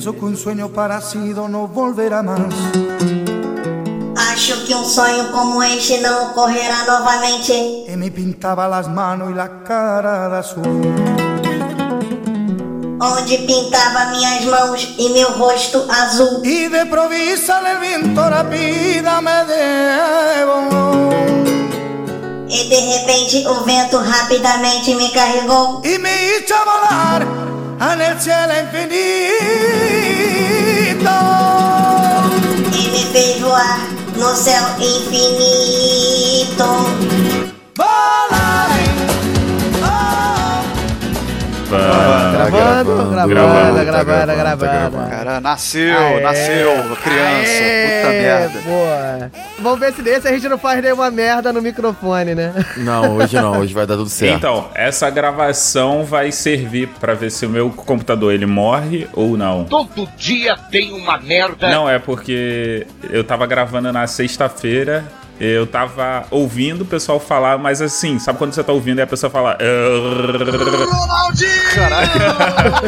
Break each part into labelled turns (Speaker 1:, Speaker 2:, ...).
Speaker 1: Pienso que un sueño parecido no volverá más.
Speaker 2: Acho que um sonho como este não ocorrerá novamente.
Speaker 1: Y me pintaba las manos y la cara de azul.
Speaker 2: Onde pintava minhas mãos e meu rosto azul.
Speaker 1: Y de provisa el viento rápida me.
Speaker 2: E de repente o vento rapidamente me carregou.
Speaker 1: Y me hizo volar en el cielo infinito.
Speaker 2: E me fez voar no céu infinito.
Speaker 1: Volaré. Oh.
Speaker 3: Gravando, gravando, gravando, gravando.
Speaker 4: Cara, nasceu,
Speaker 3: Aê.
Speaker 4: nasceu, criança.
Speaker 3: Aê,
Speaker 4: Puta merda.
Speaker 3: Boa. Vamos ver se desse a gente não faz nenhuma merda no microfone, né?
Speaker 5: Não, hoje não, hoje vai dar tudo certo.
Speaker 6: Então, essa gravação vai servir pra ver se o meu computador ele morre ou não.
Speaker 7: Todo dia tem uma merda.
Speaker 6: Não, é porque eu tava gravando na sexta-feira. Eu tava ouvindo o pessoal falar, mas assim, sabe quando você tá ouvindo e a pessoa fala.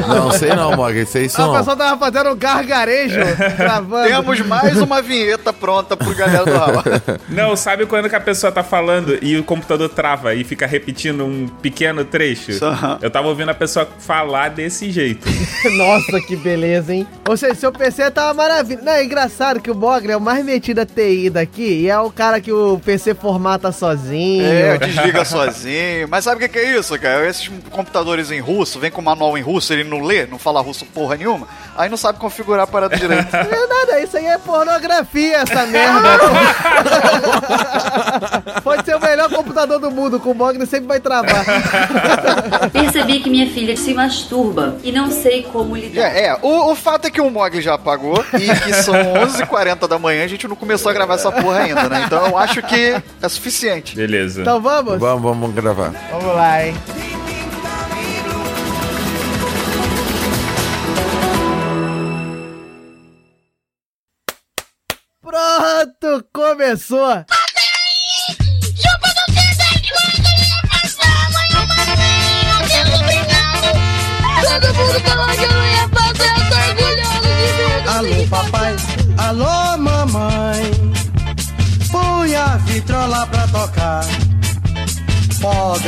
Speaker 5: Não, sei não, Morgan, sei isso
Speaker 3: o
Speaker 5: não.
Speaker 3: pessoal tava fazendo um gargarejo, gravando.
Speaker 4: Temos mais uma vinheta pronta pro galera do Raul.
Speaker 6: Não, sabe quando que a pessoa tá falando e o computador trava e fica repetindo um pequeno trecho? Eu tava ouvindo a pessoa falar desse jeito.
Speaker 3: Nossa, que beleza, hein? Ou seja, seu PC tá uma maravilha. Não, é engraçado que o Mogli é o mais metido a TI daqui e é o cara que o PC formata sozinho.
Speaker 4: É, desliga sozinho. Mas sabe o que, que é isso, cara? Esses computadores em russo, vem com manual em russo, ele não lê, não fala russo porra nenhuma, aí não sabe configurar a parada direito.
Speaker 3: Não é nada, isso aí é pornografia, essa merda. Pode ser o melhor computador do mundo, com o Mogli sempre vai travar.
Speaker 8: Percebi que minha filha se masturba e não sei como lidar.
Speaker 4: É, é. O, o fato é que o Mogli já apagou e que são 11h40 da manhã, a gente não começou a gravar essa porra ainda, né? Então eu acho que é suficiente.
Speaker 6: Beleza.
Speaker 3: Então vamos?
Speaker 5: Vamos, vamos gravar.
Speaker 3: Vamos lá, hein? Pronto, começou!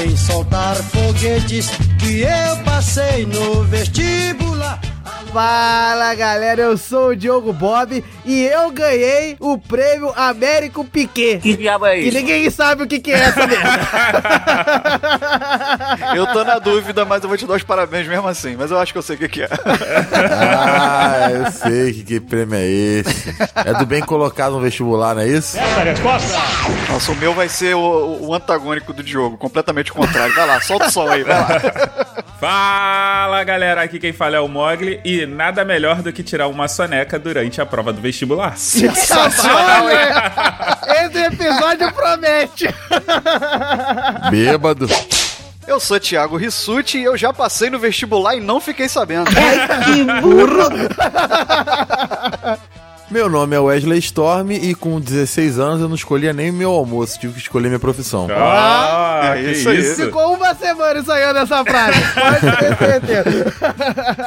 Speaker 1: Podem soltar foguetes que eu passei no vestibular.
Speaker 3: Fala galera, eu sou o Diogo Bob e eu ganhei o prêmio Américo Piquet.
Speaker 7: Que diabo é
Speaker 3: E ninguém sabe o que, que é essa merda.
Speaker 4: Eu tô na dúvida, mas eu vou te dar os parabéns mesmo assim. Mas eu acho que eu sei o que, que é.
Speaker 5: Ah, eu sei que, que prêmio é esse. É do bem colocado no vestibular, não é isso?
Speaker 4: Nossa, o meu vai ser o, o antagônico do Diogo, completamente o contrário. Vai lá, solta o som aí, vai lá.
Speaker 6: Fala galera, aqui quem fala é o Mogli e nada melhor do que tirar uma soneca durante a prova do vestibular.
Speaker 4: Sensacional, hein?
Speaker 3: Esse episódio promete.
Speaker 5: Bêbado.
Speaker 4: Eu sou Thiago Rissuti e eu já passei no vestibular e não fiquei sabendo.
Speaker 5: Meu nome é Wesley Storm e com 16 anos eu não escolhia nem meu almoço, tive que escolher minha profissão.
Speaker 6: Ah,
Speaker 4: é
Speaker 6: que
Speaker 4: isso aí.
Speaker 6: isso?
Speaker 3: Ficou uma semana ensaiando essa frase. Pode ter certeza.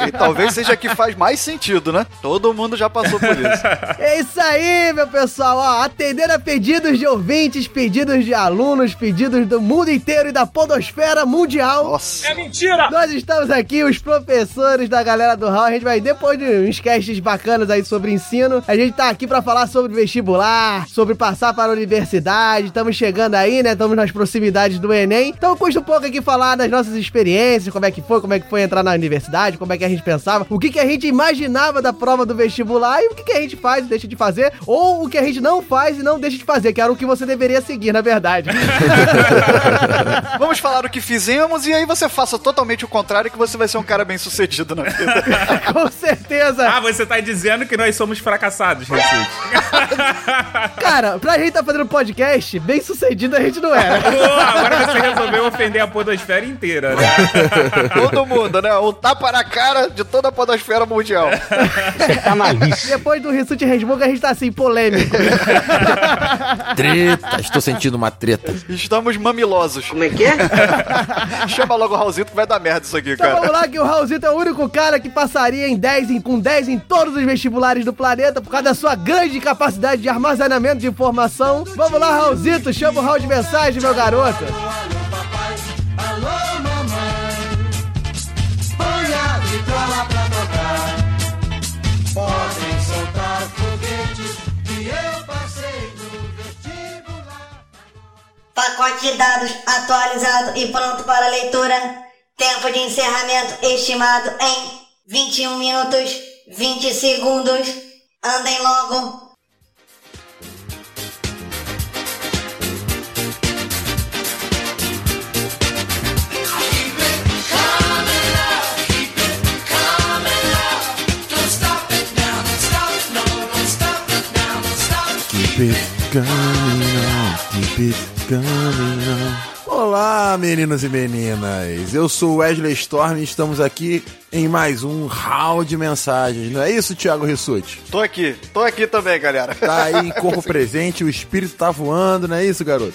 Speaker 4: E talvez seja a que faz mais sentido, né? Todo mundo já passou por isso.
Speaker 3: É isso aí, meu pessoal. Ó, atendendo a pedidos de ouvintes, pedidos de alunos, pedidos do mundo inteiro e da podosfera mundial.
Speaker 4: Nossa.
Speaker 7: mentira!
Speaker 3: Nós estamos aqui, os professores da galera do Hall. A gente vai, depois de uns casts bacanas aí sobre ensino, a gente tá aqui pra falar sobre vestibular, sobre passar para a universidade. Estamos chegando aí, né? Estamos nas proximidades do Enem. Então custa um pouco aqui falar das nossas experiências, como é que foi, como é que foi entrar na universidade, como é que a gente pensava, o que, que a gente imaginava da prova do vestibular e o que, que a gente faz e deixa de fazer, ou o que a gente não faz e não deixa de fazer, que era o que você deveria seguir, na verdade.
Speaker 4: Vamos falar o que fizemos e aí você faça totalmente o contrário que você vai ser um cara bem sucedido na vida.
Speaker 3: Com certeza.
Speaker 6: Ah, você tá dizendo que nós somos fracassados engraçados, Rissuti.
Speaker 3: Cara, pra gente tá fazendo podcast, bem sucedido a gente não era.
Speaker 6: Pô, agora você resolveu ofender a podosfera inteira, né?
Speaker 4: Todo mundo, né? Um tapa na cara de toda a podosfera mundial.
Speaker 3: Depois do Rissuti Resmunga, a gente tá assim, polêmico.
Speaker 5: Treta, estou sentindo uma treta.
Speaker 4: Estamos mamilosos. Como é que é? Chama logo o Raulzito que vai dar merda isso aqui,
Speaker 3: Então
Speaker 4: cara.
Speaker 3: vamos lá que o Raulzito é o único cara que passaria em 10 em- com 10 em todos os vestibulares do planeta por causa da sua grande capacidade de armazenamento de informação. Vamos lá, Raulzito, chama o Raul de mensagem, meu garoto.
Speaker 2: Pacote de dados atualizado e pronto para leitura. Tempo de encerramento estimado em 21 minutos 20 segundos. Andem logo.
Speaker 5: Keep it coming on, keep it coming on. Olá, meninos e meninas. Eu sou o Wesley Storm e estamos aqui em mais um round de mensagens. Não é isso, Thiago Rissuti?
Speaker 4: Tô aqui, tô aqui também, galera.
Speaker 5: Tá aí em corpo presente, o espírito tá voando, não é isso, garoto?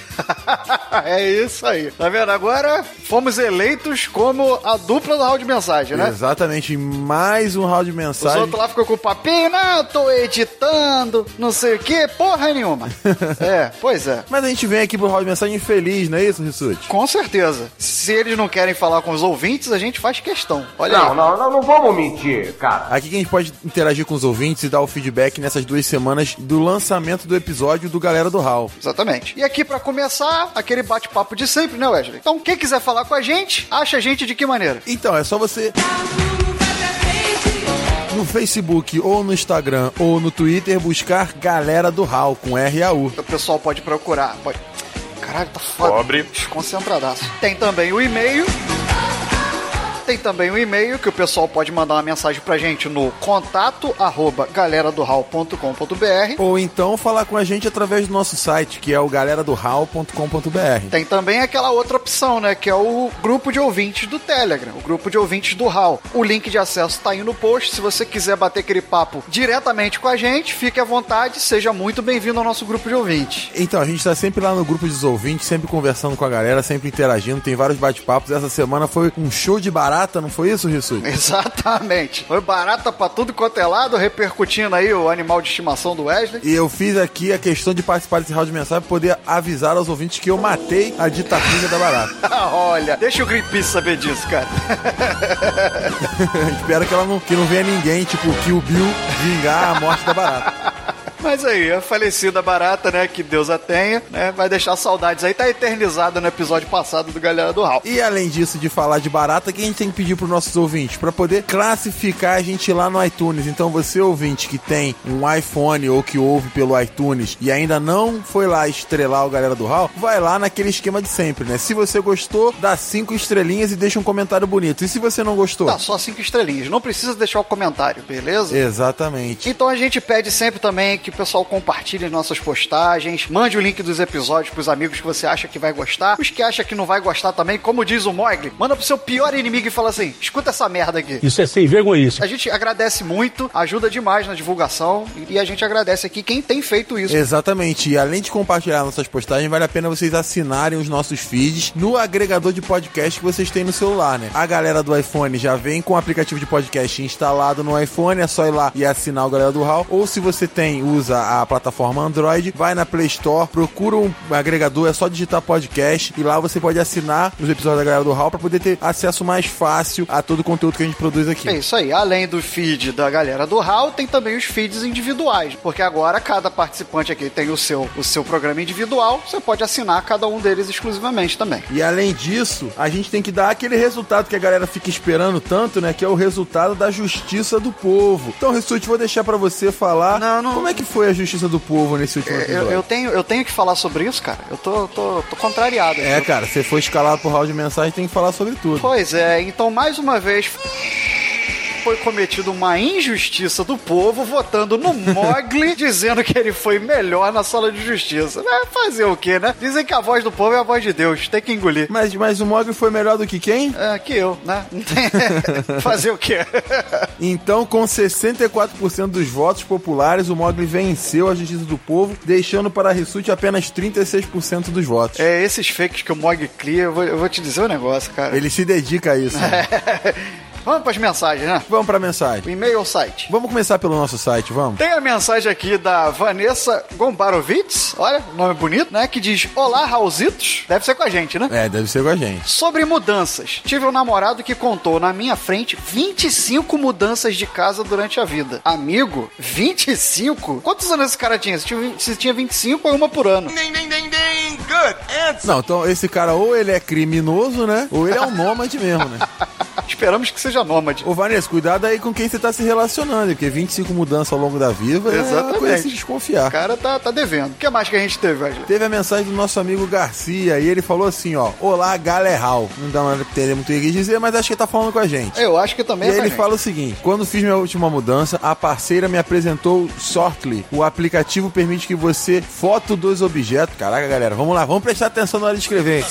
Speaker 4: é isso aí. Tá vendo? Agora fomos eleitos como a dupla do round de mensagem, né?
Speaker 5: Exatamente, mais um round de
Speaker 4: Os
Speaker 5: mensagem.
Speaker 4: outros lá ficam com o papinho, não, tô editando, não sei o que, porra nenhuma. é, pois é.
Speaker 5: Mas a gente vem aqui pro round de mensagem feliz, não é isso, Rissuti?
Speaker 4: Com certeza. Se eles não querem falar com os ouvintes, a gente faz questão. Olha aí.
Speaker 7: Não, não, não, não vamos mentir, cara.
Speaker 5: Aqui que a gente pode interagir com os ouvintes e dar o feedback nessas duas semanas do lançamento do episódio do Galera do Hall.
Speaker 4: Exatamente. E aqui pra começar, aquele bate-papo de sempre, né, Wesley? Então, quem quiser falar com a gente, acha a gente de que maneira?
Speaker 5: Então, é só você no Facebook ou no Instagram ou no Twitter buscar Galera do Hall com R-A-U.
Speaker 4: O pessoal pode procurar. Pode... Caralho, tá foda.
Speaker 6: Pobre.
Speaker 4: Desconcentradaço. Tem também o e-mail. Tem também o e-mail que o pessoal pode mandar uma mensagem pra gente no contato arroba galeradohall.com.br.
Speaker 5: Ou então falar com a gente através do nosso site, que é o galeradohall.com.br.
Speaker 4: Tem também aquela outra opção, né? Que é o grupo de ouvintes do Telegram, o grupo de ouvintes do HAL. O link de acesso tá aí no post. Se você quiser bater aquele papo diretamente com a gente, fique à vontade, seja muito bem-vindo ao nosso grupo de ouvintes.
Speaker 5: Então, a gente tá sempre lá no grupo dos ouvintes, sempre conversando com a galera, sempre interagindo, tem vários bate-papos. Essa semana foi um show de barata, não foi isso, Rissuti?
Speaker 4: Exatamente. Foi barata pra tudo quanto é lado, repercutindo aí o animal de estimação do Wesley.
Speaker 5: E eu fiz aqui a questão de participar desse round de mensagem pra poder avisar aos ouvintes que eu matei a ditafinha da barata.
Speaker 4: Olha, deixa o Greenpeace saber disso, cara.
Speaker 5: Espero que ela não, que não venha ninguém, tipo Kill Bill, vingar a morte da barata.
Speaker 4: Mas aí, a falecida barata, né? Que Deus a tenha, né? Vai deixar saudades aí, tá eternizada no episódio passado do Galera do Hall.
Speaker 5: E além disso, de falar de barata, o que a gente tem que pedir pros nossos ouvintes? Pra poder classificar a gente lá no iTunes. Então, você ouvinte que tem um iPhone ou que ouve pelo iTunes e ainda não foi lá estrelar o Galera do Hall, vai lá naquele esquema de sempre, né? Se você gostou, dá cinco estrelinhas e deixa um comentário bonito. E se você não gostou?
Speaker 4: Tá, só cinco estrelinhas. Não precisa deixar o comentário, beleza?
Speaker 5: Exatamente.
Speaker 4: Então a gente pede sempre também que o pessoal compartilhe nossas postagens, mande o link dos episódios pros amigos que você acha que vai gostar. Os que acha que não vai gostar também, como diz o Mogli, manda pro seu pior inimigo e fala assim: escuta essa merda aqui.
Speaker 9: Isso é sem vergonha isso.
Speaker 4: A gente agradece muito, ajuda demais na divulgação e a gente agradece aqui quem tem feito isso.
Speaker 5: Exatamente. E além de compartilhar nossas postagens, vale a pena vocês assinarem os nossos feeds no agregador de podcast que vocês têm no celular, né? A galera do iPhone já vem com o aplicativo de podcast instalado no iPhone, é só ir lá e assinar o Galera do Hall. Ou se você tem, usa a plataforma Android, vai na Play Store, procura um agregador, é só digitar podcast e lá você pode assinar os episódios da Galera do Hall para poder ter acesso mais fácil a todo o conteúdo que a gente produz aqui.
Speaker 4: É isso aí. Além do feed da galera do HAL, tem também os feeds individuais. Porque agora cada participante aqui tem o seu, o seu programa individual. Você pode assinar cada um deles exclusivamente também.
Speaker 5: E além disso, a gente tem que dar aquele resultado que a galera fica esperando tanto, né? Que é o resultado da justiça do povo. Então, Rissuti, vou deixar pra você falar
Speaker 4: Não, não-
Speaker 5: como é que foi a justiça do povo nesse último
Speaker 4: É,
Speaker 5: episódio.
Speaker 4: Eu, eu tenho, eu tenho que falar sobre isso, cara. Eu tô, tô, tô contrariado.
Speaker 5: É,
Speaker 4: aqui.
Speaker 5: cara, você foi escalado por round de mensagem, tem que falar sobre tudo.
Speaker 4: Pois é, então mais uma vez. Foi cometida uma injustiça do povo votando no Mogli, dizendo que ele foi melhor na sala de justiça. Vai fazer o quê, né? Dizem que a voz do povo é a voz de Deus, tem que engolir.
Speaker 5: Mas, mas o Mogli foi melhor do que quem?
Speaker 4: É, que eu, né? Fazer o quê?
Speaker 5: Então, com 64% dos votos populares, o Mogli venceu a justiça do povo, deixando para a Rissuti apenas 36% dos votos.
Speaker 4: É, esses fakes que o Mogli cria, eu vou, eu vou te dizer um negócio, cara.
Speaker 5: Ele se dedica a isso. né?
Speaker 4: Vamos pras mensagens, né?
Speaker 5: Vamos pra mensagem.
Speaker 4: O e-mail ou site?
Speaker 5: Vamos começar pelo nosso site, vamos?
Speaker 4: Tem a mensagem aqui da Vanessa Gombarovitz, olha, nome bonito, né? Que diz: Olá, Raulzitos. Deve ser com a gente, né?
Speaker 5: É, deve ser com a gente.
Speaker 4: Sobre mudanças. Tive um namorado que contou na minha frente 25 mudanças de casa durante a vida. Amigo, 25? Quantos anos esse cara tinha? Se tinha, se tinha 25, é uma por ano.
Speaker 5: Não, então esse cara ou ele é criminoso, né? Ou ele é um nômade mesmo, né?
Speaker 4: Esperamos que seja nômade.
Speaker 5: Ô, Vanessa, cuidado aí com quem você tá se relacionando, porque 25 mudanças ao longo da vida é uma coisa a se
Speaker 4: Exatamente. O
Speaker 5: desconfiar.
Speaker 4: cara tá, tá devendo. O que mais que a gente teve, Wesley?
Speaker 5: Teve a mensagem do nosso amigo Garcia e ele falou assim, ó, Olá, Galerral. Não dá pra entender muito o que dizer, mas acho que ele tá falando com a gente.
Speaker 4: Eu acho que também
Speaker 5: E
Speaker 4: é
Speaker 5: ele
Speaker 4: gente.
Speaker 5: fala o seguinte: quando fiz minha última mudança, a parceira me apresentou Sortly. O aplicativo permite que você foto dos objetos. Caraca, galera, vamos lá, vamos prestar atenção na hora de escrever.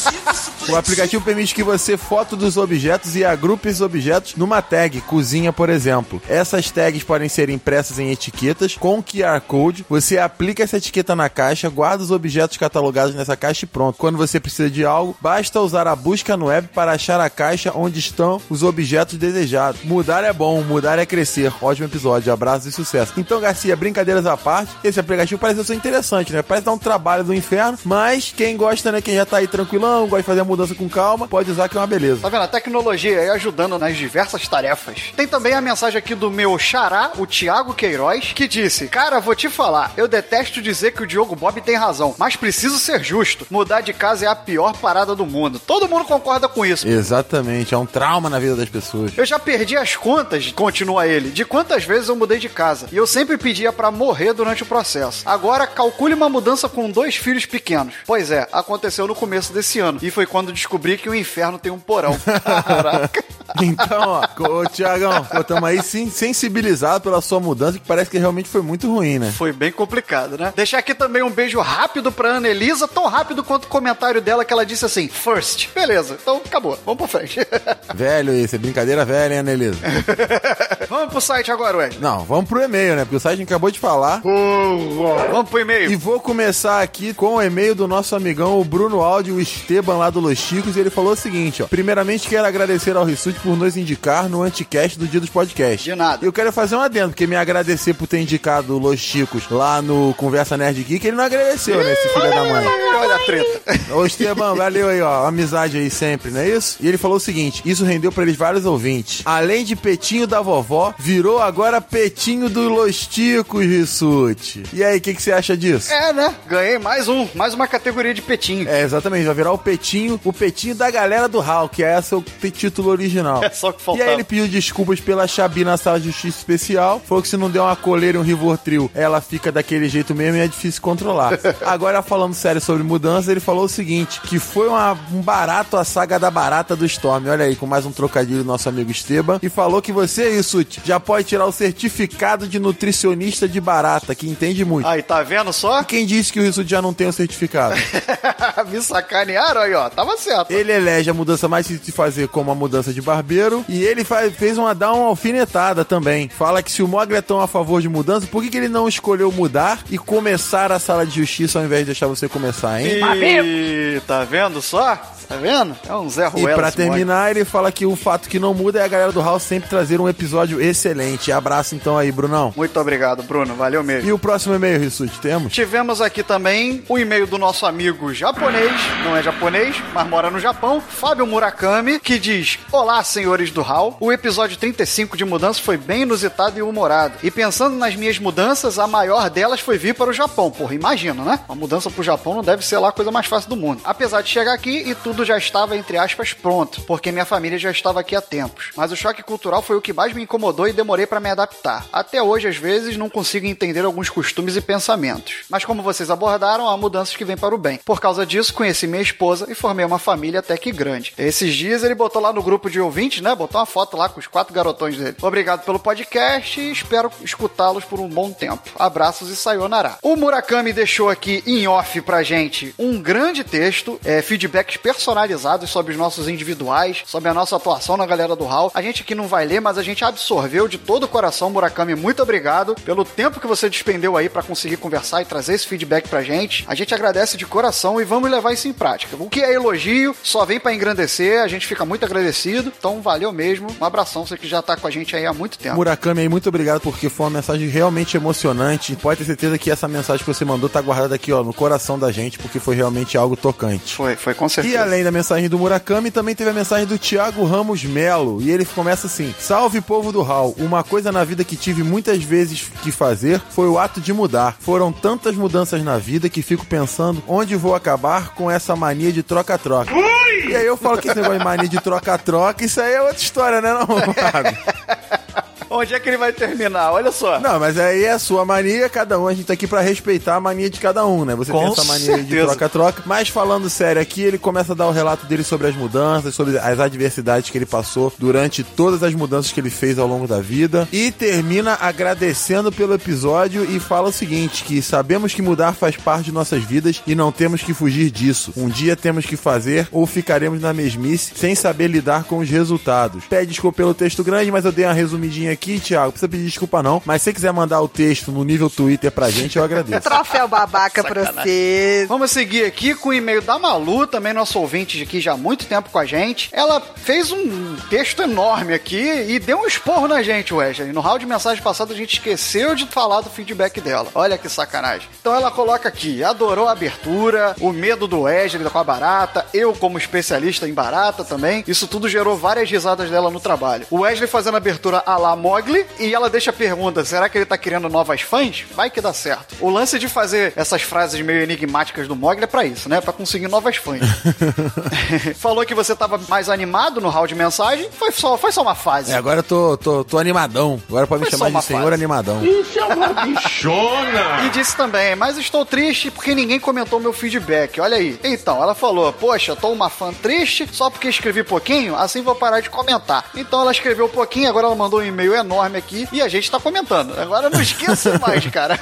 Speaker 5: o aplicativo permite que você foto dos objetos e agrupe esses objetos numa tag, cozinha, por exemplo. Essas tags podem ser impressas em etiquetas com QR Code. Você aplica essa etiqueta na caixa, guarda os objetos catalogados nessa caixa e pronto. Quando você precisa de algo, basta usar a busca no web para achar a caixa onde estão os objetos desejados. Mudar é bom, mudar é crescer. Ótimo episódio, abraços e sucesso. Então, Garcia, brincadeiras à parte, esse aplicativo parece ser interessante, né? Parece dar um trabalho do inferno, mas quem gosta, né? Quem já tá aí tranquilão, gosta de fazer a mudança com calma, pode usar que é uma beleza.
Speaker 4: Tá vendo? A tecnologia aí ajudando nas diversas tarefas. Tem também a mensagem aqui do meu xará, o Thiago Queiroz, que disse: Cara, vou te falar, eu detesto dizer que o Diogo Bob tem razão, mas preciso ser justo. Mudar de casa é a pior parada do mundo. Todo mundo concorda com isso.
Speaker 5: Exatamente, é um trauma na vida das pessoas.
Speaker 4: Eu já perdi as contas, continua ele, de quantas vezes eu mudei de casa. E eu sempre pedia pra morrer durante o processo. Agora, calcule uma mudança com dois filhos pequenos. Pois é, aconteceu no começo desse ano. E foi quando descobri que o inferno tem um porão. Caraca.
Speaker 5: Então, ó, ô Tiagão, estamos aí sim, sensibilizados pela sua mudança, que parece que realmente foi muito ruim, né?
Speaker 4: Foi bem complicado, né? Deixar aqui também um beijo rápido pra Ana Elisa, tão rápido quanto o comentário dela que ela disse assim: first. Beleza, então acabou. Vamos pra frente.
Speaker 5: Velho esse, é brincadeira velha, hein, Anelisa?
Speaker 4: Vamos pro site agora, Wesley.
Speaker 5: Não, vamos pro e-mail, né? Porque o site a gente acabou de falar.
Speaker 4: Vamos pro e-mail.
Speaker 5: E vou começar aqui com o e-mail do nosso amigão, o Bruno Aldi, o Esteban lá do Los Chicos, e ele falou o seguinte, ó. Primeiramente, quero agradecer ao Rissuti por nos indicar no anticast do Dia dos Podcasts.
Speaker 4: De nada.
Speaker 5: Eu quero fazer um adendo, porque me agradecer por ter indicado o Los Chicos lá no Conversa Nerd Geek, ele não agradeceu, né, esse filho da mãe.
Speaker 4: Olha a treta.
Speaker 5: Ô Esteban, valeu aí, ó. Amizade aí sempre, não é isso? E ele falou o seguinte: isso rendeu pra eles vários ouvintes. Além de petinho da vovó, virou agora petinho do Los Ticos, Rissuti. E aí, o que, que você acha disso?
Speaker 4: É, né? Ganhei mais um, mais uma categoria de petinho.
Speaker 5: É, exatamente, vai virar o petinho, o petinho da galera do Hal, que é esse o t- título original.
Speaker 4: É só que
Speaker 5: E
Speaker 4: faltava.
Speaker 5: aí ele pediu desculpas pela Chabi na sala de justiça especial, falou que se não der uma coleira e um Rivotril, ela fica daquele jeito mesmo e é difícil controlar. Agora, falando sério sobre mudança, ele falou o seguinte, que foi uma- um barato a saga da barata do Storm, olha aí, com mais um trocadilho do nosso amigo Esteban, e falou que você, Issuti, já pode tirar o certificado de nutricionista de barata, que entende muito.
Speaker 4: Aí, tá vendo só?
Speaker 5: Quem disse que o Issuti já não tem o certificado?
Speaker 4: Me sacanearam aí, ó. Tava certo.
Speaker 5: Ele elege a mudança mais difícil de fazer como a mudança de barbeiro. E ele faz- fez uma dar uma alfinetada também. Fala que se o Mogli é tão a favor de mudança, por que, que ele não escolheu mudar e começar a sala de justiça ao invés de deixar você começar, hein?
Speaker 4: E tá vendo só? Tá vendo? É um Zé
Speaker 5: E
Speaker 4: Ruela.
Speaker 5: pra
Speaker 4: esse moleque.
Speaker 5: terminar, ele fala que o fato que não muda é a galera do House sempre trazer um episódio excelente. Abraço então aí, Brunão.
Speaker 4: Muito obrigado, Bruno. Valeu mesmo.
Speaker 5: E o próximo e-mail, Rissuti, temos?
Speaker 4: Tivemos aqui também o e-mail do nosso amigo japonês, não é japonês, mas mora no Japão, Fábio Murakami, que diz: Olá, senhores do HAL. O episódio 35 de mudança foi bem inusitado e humorado. E pensando nas minhas mudanças, a maior delas foi vir para o Japão. Porra, imagina, né? Uma mudança pro Japão não deve ser lá a coisa mais fácil do mundo. Apesar de chegar aqui e tudo tudo já estava, entre aspas, pronto, porque minha família já estava aqui há tempos. Mas o choque cultural foi o que mais me incomodou e demorei para me adaptar. Até hoje, às vezes, não consigo entender alguns costumes e pensamentos. Mas como vocês abordaram, há mudanças que vêm para o bem. Por causa disso, conheci minha esposa e formei uma família até que grande. Esses dias ele botou lá no grupo de ouvintes, né? Botou uma foto lá com os quatro garotões dele. Obrigado pelo podcast e espero escutá-los por um bom tempo. Abraços e sayonara. O Murakami deixou aqui em off pra gente um grande texto, é, feedbacks personalizados sobre os nossos individuais, sobre a nossa atuação na galera do HAL. A gente aqui não vai ler, mas a gente absorveu de todo o coração, Murakami. Muito obrigado pelo tempo que você despendeu aí pra conseguir conversar e trazer esse feedback pra gente. A gente agradece de coração e vamos levar isso em prática. O que é elogio só vem pra engrandecer, a gente fica muito agradecido. Então valeu mesmo. Um abração, você que já tá com a gente aí há muito tempo.
Speaker 5: Murakami aí, muito obrigado porque foi uma mensagem realmente emocionante. Pode ter certeza que essa mensagem que você mandou tá guardada aqui, ó, no coração da gente, porque foi realmente algo tocante.
Speaker 4: Foi, foi com certeza.
Speaker 5: E além da mensagem do Murakami, também teve a mensagem do Thiago Ramos Melo. E ele começa assim: Salve povo do Hall. Uma coisa na vida que tive muitas vezes que fazer foi o ato de mudar. Foram tantas mudanças na vida que fico pensando onde vou acabar com essa mania de troca-troca. E aí eu falo que esse negócio de mania de troca-troca, isso aí é outra história, né, não, Fábio?
Speaker 4: Onde é que ele vai terminar? Olha só.
Speaker 5: Não, mas aí é a sua mania, cada um, a gente tá aqui pra respeitar a mania de cada um, né? Você
Speaker 4: Com
Speaker 5: tem essa mania de
Speaker 4: certeza.
Speaker 5: troca-troca. Mas falando sério aqui, ele começa a dar o relato dele sobre as mudanças, sobre as adversidades que ele passou durante todas as mudanças que ele fez ao longo da vida. E termina agradecendo pelo episódio e fala o seguinte: que sabemos que mudar faz parte de nossas vidas e não temos que fugir disso. Um dia temos que fazer ou ficaremos na mesmice sem saber lidar com os resultados. Pede desculpa pelo texto grande, mas eu dei uma resumidinha aqui, Thiago. Não precisa pedir desculpa, não. Mas se você quiser mandar o texto no nível Twitter pra gente, eu agradeço.
Speaker 9: Troféu babaca pra você.
Speaker 4: Vamos seguir aqui com o e-mail da Malu, também nosso ouvinte aqui já há muito tempo com a gente. Ela fez um texto enorme aqui e deu um esporro na gente, Wesley. No round de mensagem passado a gente esqueceu de falar do feedback dela. Olha que sacanagem. Então ela coloca aqui: adorou a abertura, o medo do Wesley com a barata, eu como especialista em barata também. Isso tudo gerou várias risadas dela no trabalho. O Wesley fazendo a abertura a la Mogli e ela deixa a pergunta: será que ele tá criando novas fãs? Vai que dá certo. O lance de fazer essas frases meio enigmáticas do Mogli é pra isso, né? Pra conseguir novas fãs. Falou que você tava mais animado no round de mensagem. Foi só, foi só uma fase.
Speaker 5: É, agora eu tô, tô, tô animadão. Agora pode me
Speaker 4: Foi
Speaker 5: chamar
Speaker 4: uma
Speaker 5: de senhor
Speaker 4: fase.
Speaker 5: animadão.
Speaker 7: Isso é uma bichona!
Speaker 4: E disse também, mas estou triste porque ninguém comentou meu feedback. Olha aí. Então, ela falou: Poxa, tô uma fã triste só porque escrevi pouquinho, assim vou parar de comentar. Então ela escreveu pouquinho, agora ela mandou um e-mail enorme aqui e a gente tá comentando. Agora não esqueça mais, cara.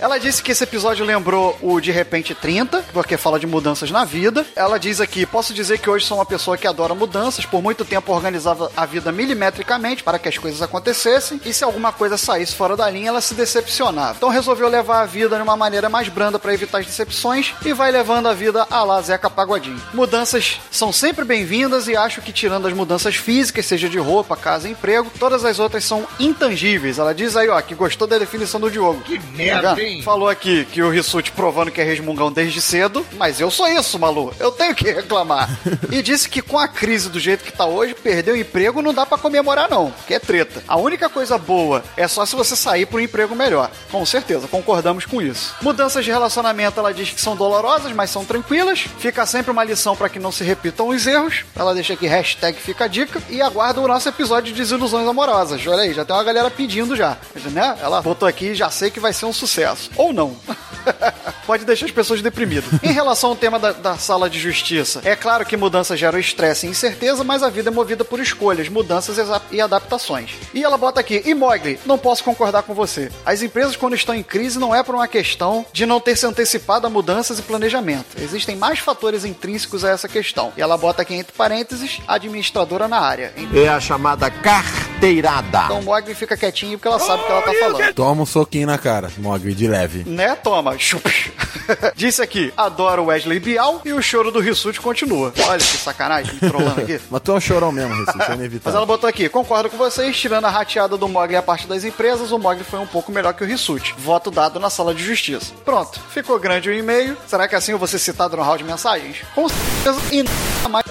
Speaker 4: ela disse que esse episódio lembrou o De Repente 30, porque fala de mudanças na vida. Ela diz aqui: Posso dizer que hoje sou uma pessoa que adora mudanças. Por muito tempo organizava a vida milimetricamente para que as coisas acontecessem. E se alguma coisa saísse fora da linha, ela se decepcionava. Então resolveu levar a vida de uma maneira mais branda para evitar as decepções e vai levando a vida a lá Zeca Pagodinho. Mudanças são sempre bem-vindas e acho que tirando as mudanças físicas, seja de roupa, casa, emprego, todas as outras são intangíveis. Ela diz aí, ó, que gostou da definição do Diogo. Que
Speaker 7: merda, hein?
Speaker 4: Falou aqui que o Rissuti provando que é resmungão desde cedo, mas eu sou isso, Malu. Eu tenho que reclamar. e disse que com a crise do jeito que tá hoje, perder o emprego não dá pra comemorar não, que é treta. A única coisa boa é só se você sair para um emprego melhor. Com certeza, concordamos com isso. Mudanças de relacionamento, ela diz que são dolorosas, mas são tranquilas. Fica sempre uma lição para que não se repitam os erros. Ela deixa aqui hashtag fica a dica e aguarda o nosso episódio de desilusões amorosas. Olha aí, já tem uma galera pedindo já. Né? Ela botou aqui, já sei que vai ser um sucesso. Ou não. Pode deixar as pessoas deprimidas. Em relação ao tema da, da sala de justiça, é claro que mudanças geram estresse e incerteza, mas a vida é movida por escolhas, mudanças e adaptações. E ela bota aqui, e Mogli, não posso concordar com você. As empresas, quando estão em crise, não é por uma questão de não ter se antecipado a mudanças e planejamento. Existem mais fatores intrínsecos a essa questão. E ela bota aqui entre parênteses, administradora na área.
Speaker 7: É a chamada carteirada.
Speaker 4: Então Mogli fica quietinho porque ela sabe o que ela tá falando.
Speaker 5: Toma um soquinho na cara, Mogli, de leve.
Speaker 4: Né? Toma. Chup. Disse aqui, adoro Wesley Bial e o choro do Rissuti continua. Olha que sacanagem, me trollando aqui.
Speaker 5: Mas tu é um chorão mesmo, Recife, é
Speaker 4: Mas ela
Speaker 5: inevitável.
Speaker 4: botou aqui, concordo com vocês, tirando a rateada do Mogli e a parte das empresas, o Mogli foi um pouco melhor que o Rissuti. Voto dado na sala de justiça. Pronto, ficou grande o e-mail. Será que assim eu vou ser citado no round de mensagens? Com certeza e nada mais.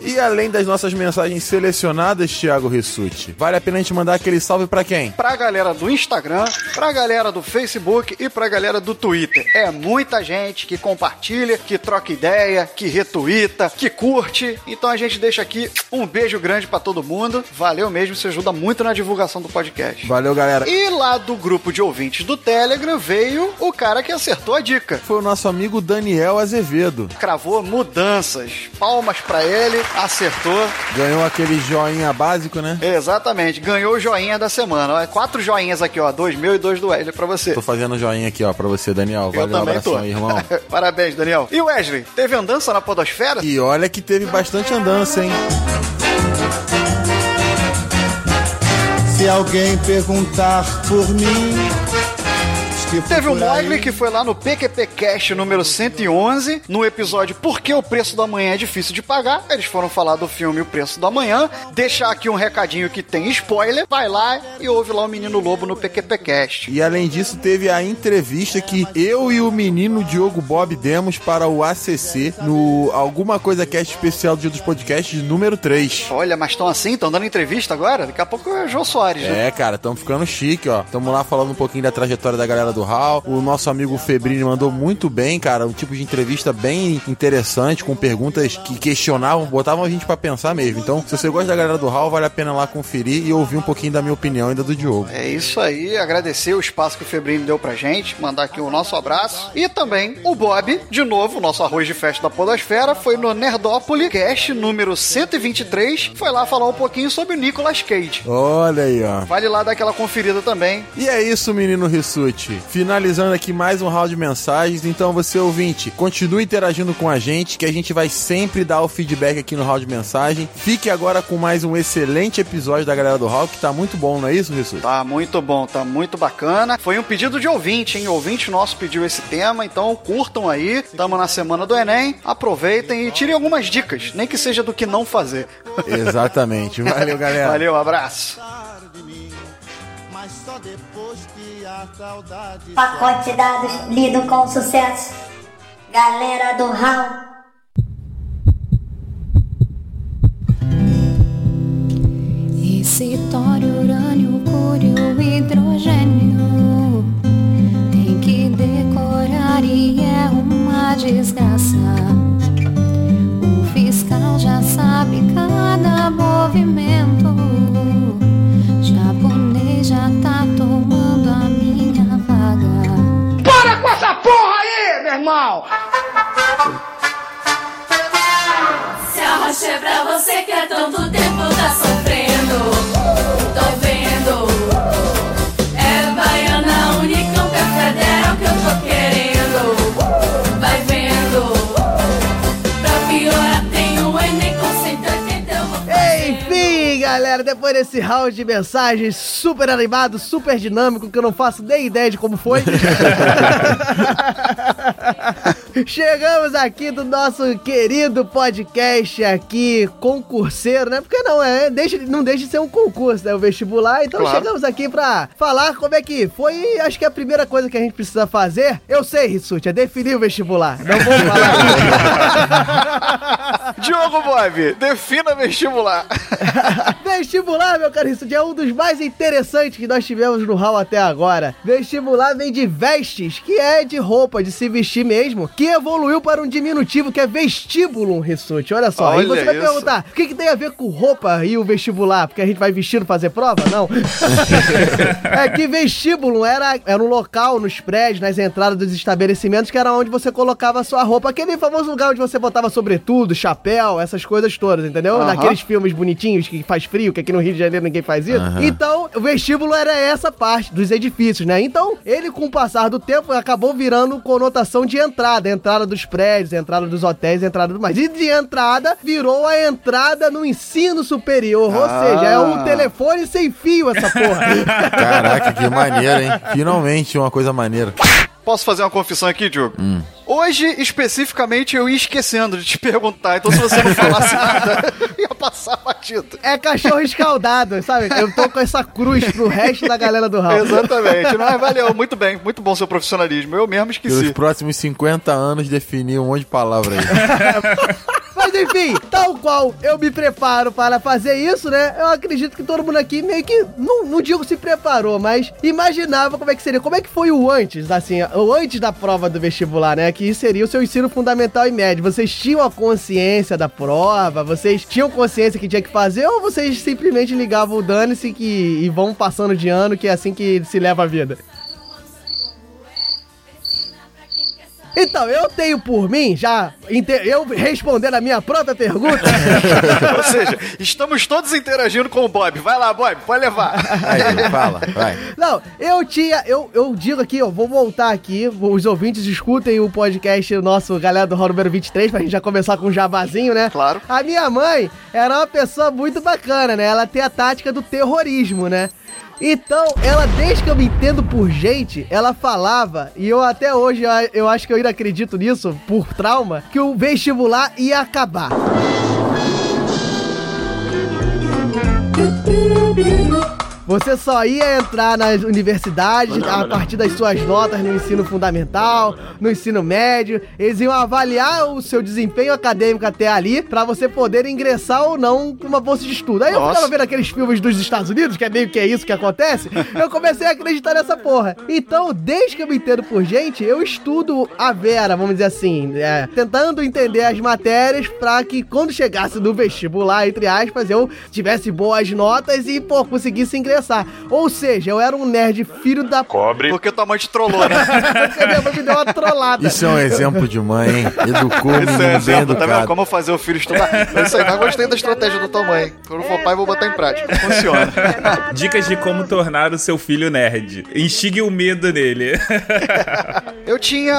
Speaker 5: E além das nossas mensagens selecionadas, Thiago Rissuti, vale a pena a gente mandar aquele salve pra quem?
Speaker 4: Pra galera do Instagram, pra galera do Facebook e pra galera do Twitter. É muita gente que compartilha, que troca ideia, que retuita, que curte. Então a gente deixa aqui um beijo grande pra todo mundo. Valeu mesmo, isso ajuda muito na divulgação do podcast.
Speaker 5: Valeu, galera.
Speaker 4: E lá do grupo de ouvintes do Telegram veio o cara que acertou a dica.
Speaker 5: Foi o nosso amigo Daniel Azevedo.
Speaker 4: Cravou mudanças. Palmas pra ele, acertou.
Speaker 5: Ganhou aquele joinha básico, né?
Speaker 4: Exatamente, ganhou o joinha da semana. Ó, quatro joinhas aqui, ó. Dois meu e dois do Wesley pra você.
Speaker 5: Tô fazendo joinha aqui, ó, pra você, Daniel.
Speaker 4: Eu
Speaker 5: Valeu, um abração
Speaker 4: tô.
Speaker 5: aí, irmão.
Speaker 4: Parabéns, Daniel. E Wesley, teve andança na podosfera?
Speaker 5: E olha que teve bastante andança, hein?
Speaker 1: Se alguém perguntar por mim.
Speaker 4: Teve o
Speaker 1: aí-
Speaker 4: Mogli que foi lá no PQP Cast número 111, no episódio Por que o preço do amanhã é difícil de pagar. Eles foram falar do filme O Preço do Amanhã. Deixar aqui um recadinho que tem spoiler. Vai lá e ouve lá o Menino Lobo no PQP Cast.
Speaker 5: E além disso, teve a entrevista que eu e o menino Diogo Bob demos para o ACC no Alguma Coisa Cast especial do Dia dos Podcasts número 3.
Speaker 4: Olha, mas estão assim, estão dando entrevista agora? Daqui a pouco é o João Soares, né?
Speaker 5: É, cara, estamos ficando chique, ó. Estamos lá falando um pouquinho da trajetória da galera do HAL. O nosso amigo Febrini mandou muito bem, cara. Um tipo de entrevista bem interessante, com perguntas que questionavam, botavam a gente pra pensar mesmo. Então, se você gosta da galera do HAL, vale a pena lá conferir e ouvir um pouquinho da minha opinião ainda do Diogo.
Speaker 4: É isso aí, agradecer o espaço que o Febrini deu pra gente, mandar aqui o nosso abraço. E também o Bob, de novo, nosso arroz de festa da Podosfera, foi no Nerdópolis Cast número 123, foi lá falar um pouquinho sobre o Nicolas Cage.
Speaker 5: Olha aí, ó.
Speaker 4: Vale lá dar aquela conferida também.
Speaker 5: E é isso, menino Rissuti. Finalizando aqui mais um round de mensagens. Então, você ouvinte, continue interagindo com a gente, que a gente vai sempre dar o feedback aqui no round de mensagem. Fique agora com mais um excelente episódio da galera do Hall, que tá muito bom, não é isso, Rissuti?
Speaker 4: Tá muito bom, tá muito bacana. Foi um pedido de ouvinte, hein? Ouvinte nosso pediu esse tema, então curtam aí. Tamo na semana do Enem, aproveitem e tirem algumas dicas, nem que seja do que não fazer.
Speaker 5: Exatamente. Valeu, galera.
Speaker 4: Valeu, abraço.
Speaker 2: Pacote de dados lido com sucesso. Galera do HAL.
Speaker 10: Esse tório, urânio, cúrio, hidrogênio Tem que decorar e é uma desgraça O fiscal já sabe cada movimento
Speaker 11: porra aí, meu irmão!
Speaker 10: Se arrocha pra você que há tanto
Speaker 3: galera, depois desse round de mensagens super animado, super dinâmico, que eu não faço nem ideia de como foi. Chegamos aqui do nosso querido podcast aqui, concurseiro, né? Porque não é, deixa, não deixa de ser um concurso, né? O vestibular. Então
Speaker 4: Claro.
Speaker 3: chegamos aqui pra falar como é que foi. Acho que a primeira coisa que a gente precisa fazer, eu sei, Rissuti, é definir o vestibular. Não vou falar.
Speaker 4: Diogo Bob, defina vestibular.
Speaker 3: Vestibular, meu caro Rissuti, é um dos mais interessantes que nós tivemos no hall até agora. Vestibular vem de vestes, que é de roupa, de se vestir mesmo, que evoluiu para um diminutivo que é vestíbulo, Rissuti. Olha só.
Speaker 4: Olha
Speaker 3: e você vai
Speaker 4: isso.
Speaker 3: perguntar, o que, que tem a ver com roupa e o vestibular? Porque a gente vai vestindo fazer prova? Não. é que vestíbulo era, era um local nos prédios, nas entradas dos estabelecimentos, que era onde você colocava a sua roupa. Aquele famoso lugar onde você botava sobretudo, chapéu, essas coisas todas, entendeu?
Speaker 4: Aham.
Speaker 3: Naqueles filmes bonitinhos que faz frio, que aqui no Rio de Janeiro ninguém faz isso. Então, o vestíbulo era essa parte dos edifícios, né? Então, ele, com o passar do tempo, acabou virando conotação de entrada. Entrada dos prédios, entrada dos hotéis, entrada do mais. E de entrada, virou a entrada no ensino superior. Ou
Speaker 4: Ah.
Speaker 3: seja, é um telefone sem fio essa porra.
Speaker 5: Caraca, que maneiro, hein? Finalmente uma coisa maneira.
Speaker 4: Posso fazer uma confissão aqui, Diogo? Hoje, especificamente, eu ia esquecendo de te perguntar, então se você não falasse nada, ia passar batido.
Speaker 3: é cachorro escaldado, sabe? Eu tô com essa cruz pro resto da galera do Raul.
Speaker 4: Exatamente. Mas valeu, muito bem, muito bom seu profissionalismo. Eu mesmo
Speaker 5: Pelos
Speaker 4: esqueci.
Speaker 5: próximos 50 anos definir um monte de palavra aí.
Speaker 3: Mas enfim, tal qual eu me preparo para fazer isso, né? Eu acredito que todo mundo aqui meio que, não, não digo se preparou, mas imaginava como é que seria. Como é que foi o antes, assim, o antes da prova do vestibular, né? Que seria o seu ensino fundamental e médio. Vocês tinham a consciência da prova? Vocês tinham consciência que tinha que fazer? Ou vocês simplesmente ligavam o dane-se e vão passando de ano, que é assim que se leva a vida? Então, eu tenho por mim, já eu respondendo a minha própria pergunta,
Speaker 4: Ou seja, estamos todos interagindo com o Bob. Vai lá, Bob, pode levar.
Speaker 5: Aí, fala, vai.
Speaker 3: Não, eu tinha. Eu, eu digo aqui, ó, vou voltar aqui. Os ouvintes escutem o podcast nosso, galera do Hall número 23, pra gente já começar com um jabazinho, né?
Speaker 4: Claro.
Speaker 3: A minha mãe era uma pessoa muito bacana, né? Ela tem a tática do terrorismo, né? Então, ela, desde que eu me entendo por gente, ela falava, e eu até hoje, eu, acho que eu ainda acredito nisso, por trauma, que o vestibular ia acabar. Você só ia entrar nas universidades a partir das suas notas no ensino fundamental, no ensino médio. Eles iam avaliar o seu desempenho acadêmico até ali pra você poder ingressar ou não com uma bolsa de estudo. Aí eu
Speaker 4: Nossa.
Speaker 3: ficava vendo aqueles filmes dos Estados Unidos, que é meio que é isso que acontece. Eu comecei a acreditar nessa porra. Então, desde que eu me entendo por gente, eu estudo a Vera, vamos dizer assim, é, tentando entender as matérias pra que quando chegasse no vestibular, entre aspas, eu tivesse boas notas e, pô, conseguisse ingressar. Ou seja, eu era um nerd filho da p.
Speaker 4: Porque tua mãe te trollou, né?
Speaker 3: Porque minha mãe me deu uma trollada.
Speaker 5: Isso é um exemplo de mãe, hein? Educou
Speaker 4: Isso é exemplo, tá vendo? Como fazer o filho estudar. É isso aí, mas gostei da estratégia da tua mãe. Quando for pai, vou botar em prática. Funciona.
Speaker 6: Dicas de como tornar o seu filho nerd. Instigue o medo nele.
Speaker 4: Eu tinha,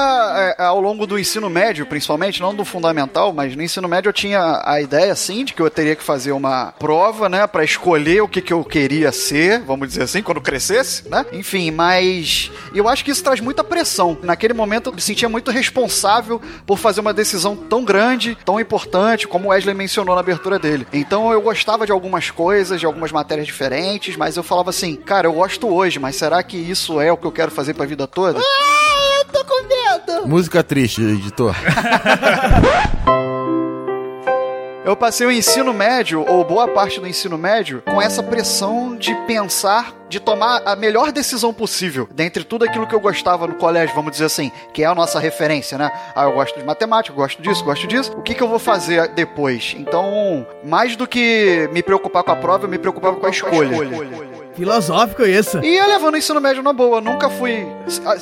Speaker 4: é, ao longo do ensino médio, principalmente, não do fundamental, mas no ensino médio eu tinha a ideia, sim, de que eu teria que fazer uma prova, né, pra escolher o que, que eu queria ser, vamos dizer assim, quando crescesse, né? Enfim, mas eu acho que isso traz muita pressão. Naquele momento eu me sentia muito responsável por fazer uma decisão tão grande, tão importante, como o Wesley mencionou na abertura dele. Então eu gostava de algumas coisas, de algumas matérias diferentes, mas eu falava assim, cara, eu gosto hoje, mas será que isso é o que eu quero fazer pra vida toda?
Speaker 3: Eu tô com medo.
Speaker 5: Música triste, editor.
Speaker 4: Eu passei o ensino médio, ou boa parte do ensino médio, com essa pressão de pensar, de tomar a melhor decisão possível, dentre tudo aquilo que eu gostava no colégio, vamos dizer assim, que é a nossa referência, né? Ah, eu gosto de matemática, eu gosto disso, gosto disso. O que, que eu vou fazer depois? Então, mais do que me preocupar com a prova, eu me preocupava com a escolha.
Speaker 3: Filosófico isso.
Speaker 4: E ia levando o ensino médio na boa. Nunca fui.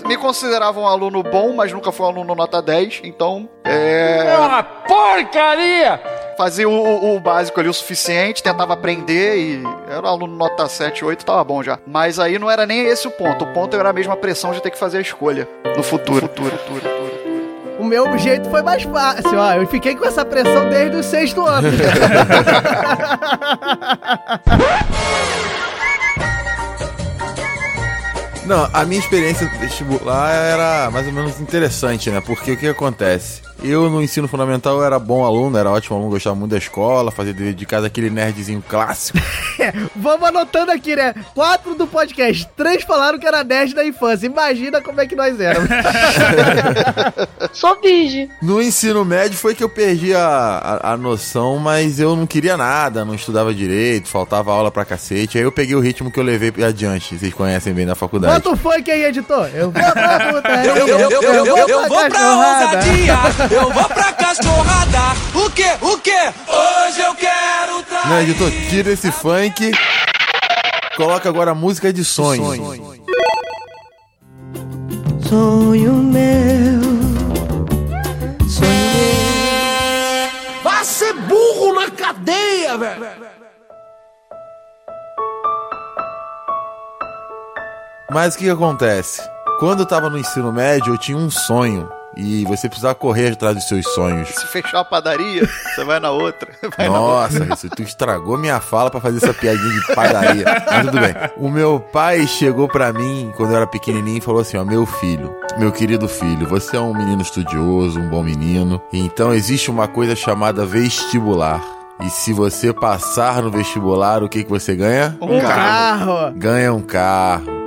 Speaker 4: Me considerava um aluno bom, mas nunca fui um aluno nota 10. Então. É. É uma porcaria! Fazia o, o- o básico ali o suficiente, tentava aprender e era um aluno nota 7, 8, tava bom já. Mas aí não era nem esse o ponto. O ponto era a mesma pressão de ter que fazer a escolha no futuro. futuro, futuro, futuro.
Speaker 3: O meu jeito foi mais fácil, ó. Eu fiquei com essa pressão desde o sexto ano.
Speaker 5: Não, a minha experiência vestibular era mais ou menos interessante, né? Porque o que acontece? Eu no ensino fundamental eu era bom aluno, era ótimo aluno, gostava muito da escola, fazia dever de casa aquele nerdzinho clássico.
Speaker 3: Vamos anotando aqui, né? Quatro do podcast. Três falaram que era nerd da infância. Imagina como é que nós éramos.
Speaker 11: Sou virgem.
Speaker 5: No ensino médio foi que eu perdi a, a, a noção, mas eu não queria nada, não estudava direito, faltava aula pra cacete. Aí eu peguei o ritmo que eu levei adiante, vocês conhecem bem da faculdade.
Speaker 3: Bota o funk aí, editor. Eu vou pra putaria.
Speaker 12: Eu, eu, eu, eu, eu, eu vou pra ousadia, eu vou pra castorrada. O que, o que? Hoje eu quero tra...
Speaker 5: Não, editor, tira esse funk. Coloca agora a música de sonho.
Speaker 1: Sonho meu, sonho
Speaker 12: Vai ser burro na cadeia, velho.
Speaker 5: Mas o que, que acontece? Quando eu tava no ensino médio, eu tinha um sonho. E você precisava correr atrás dos seus sonhos.
Speaker 4: Se fechar a padaria, você vai na outra. Vai na outra.
Speaker 5: Nossa, tu estragou minha fala pra fazer essa piadinha de padaria. Mas tudo bem. O meu pai chegou pra mim quando eu era pequenininho e falou assim: Ó, meu filho, meu querido filho, você é um menino estudioso, um bom menino. Então existe uma coisa chamada vestibular. E se você passar no vestibular, o que, que você ganha?
Speaker 3: Um carro.
Speaker 5: Ganha um carro.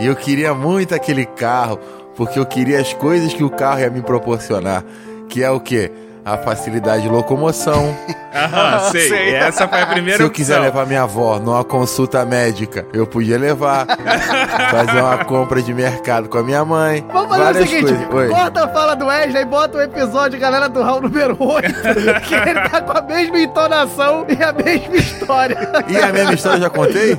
Speaker 5: E eu queria muito aquele carro, porque eu queria as coisas que o carro ia me proporcionar. que é o quê? A facilidade de locomoção.
Speaker 6: Aham, sei.
Speaker 4: sei.
Speaker 6: Essa foi a primeira
Speaker 5: Se eu
Speaker 6: opção.
Speaker 5: quiser levar minha avó numa consulta médica, eu podia levar. Fazer uma compra de mercado com a minha mãe.
Speaker 3: Vamos fazer
Speaker 5: várias
Speaker 3: o seguinte:
Speaker 5: coisas. Oi.
Speaker 3: corta a fala do Wesley e bota o episódio Galera do Raul número 8, que ele tá com a mesma entonação e a mesma história.
Speaker 5: E a mesma história eu já contei?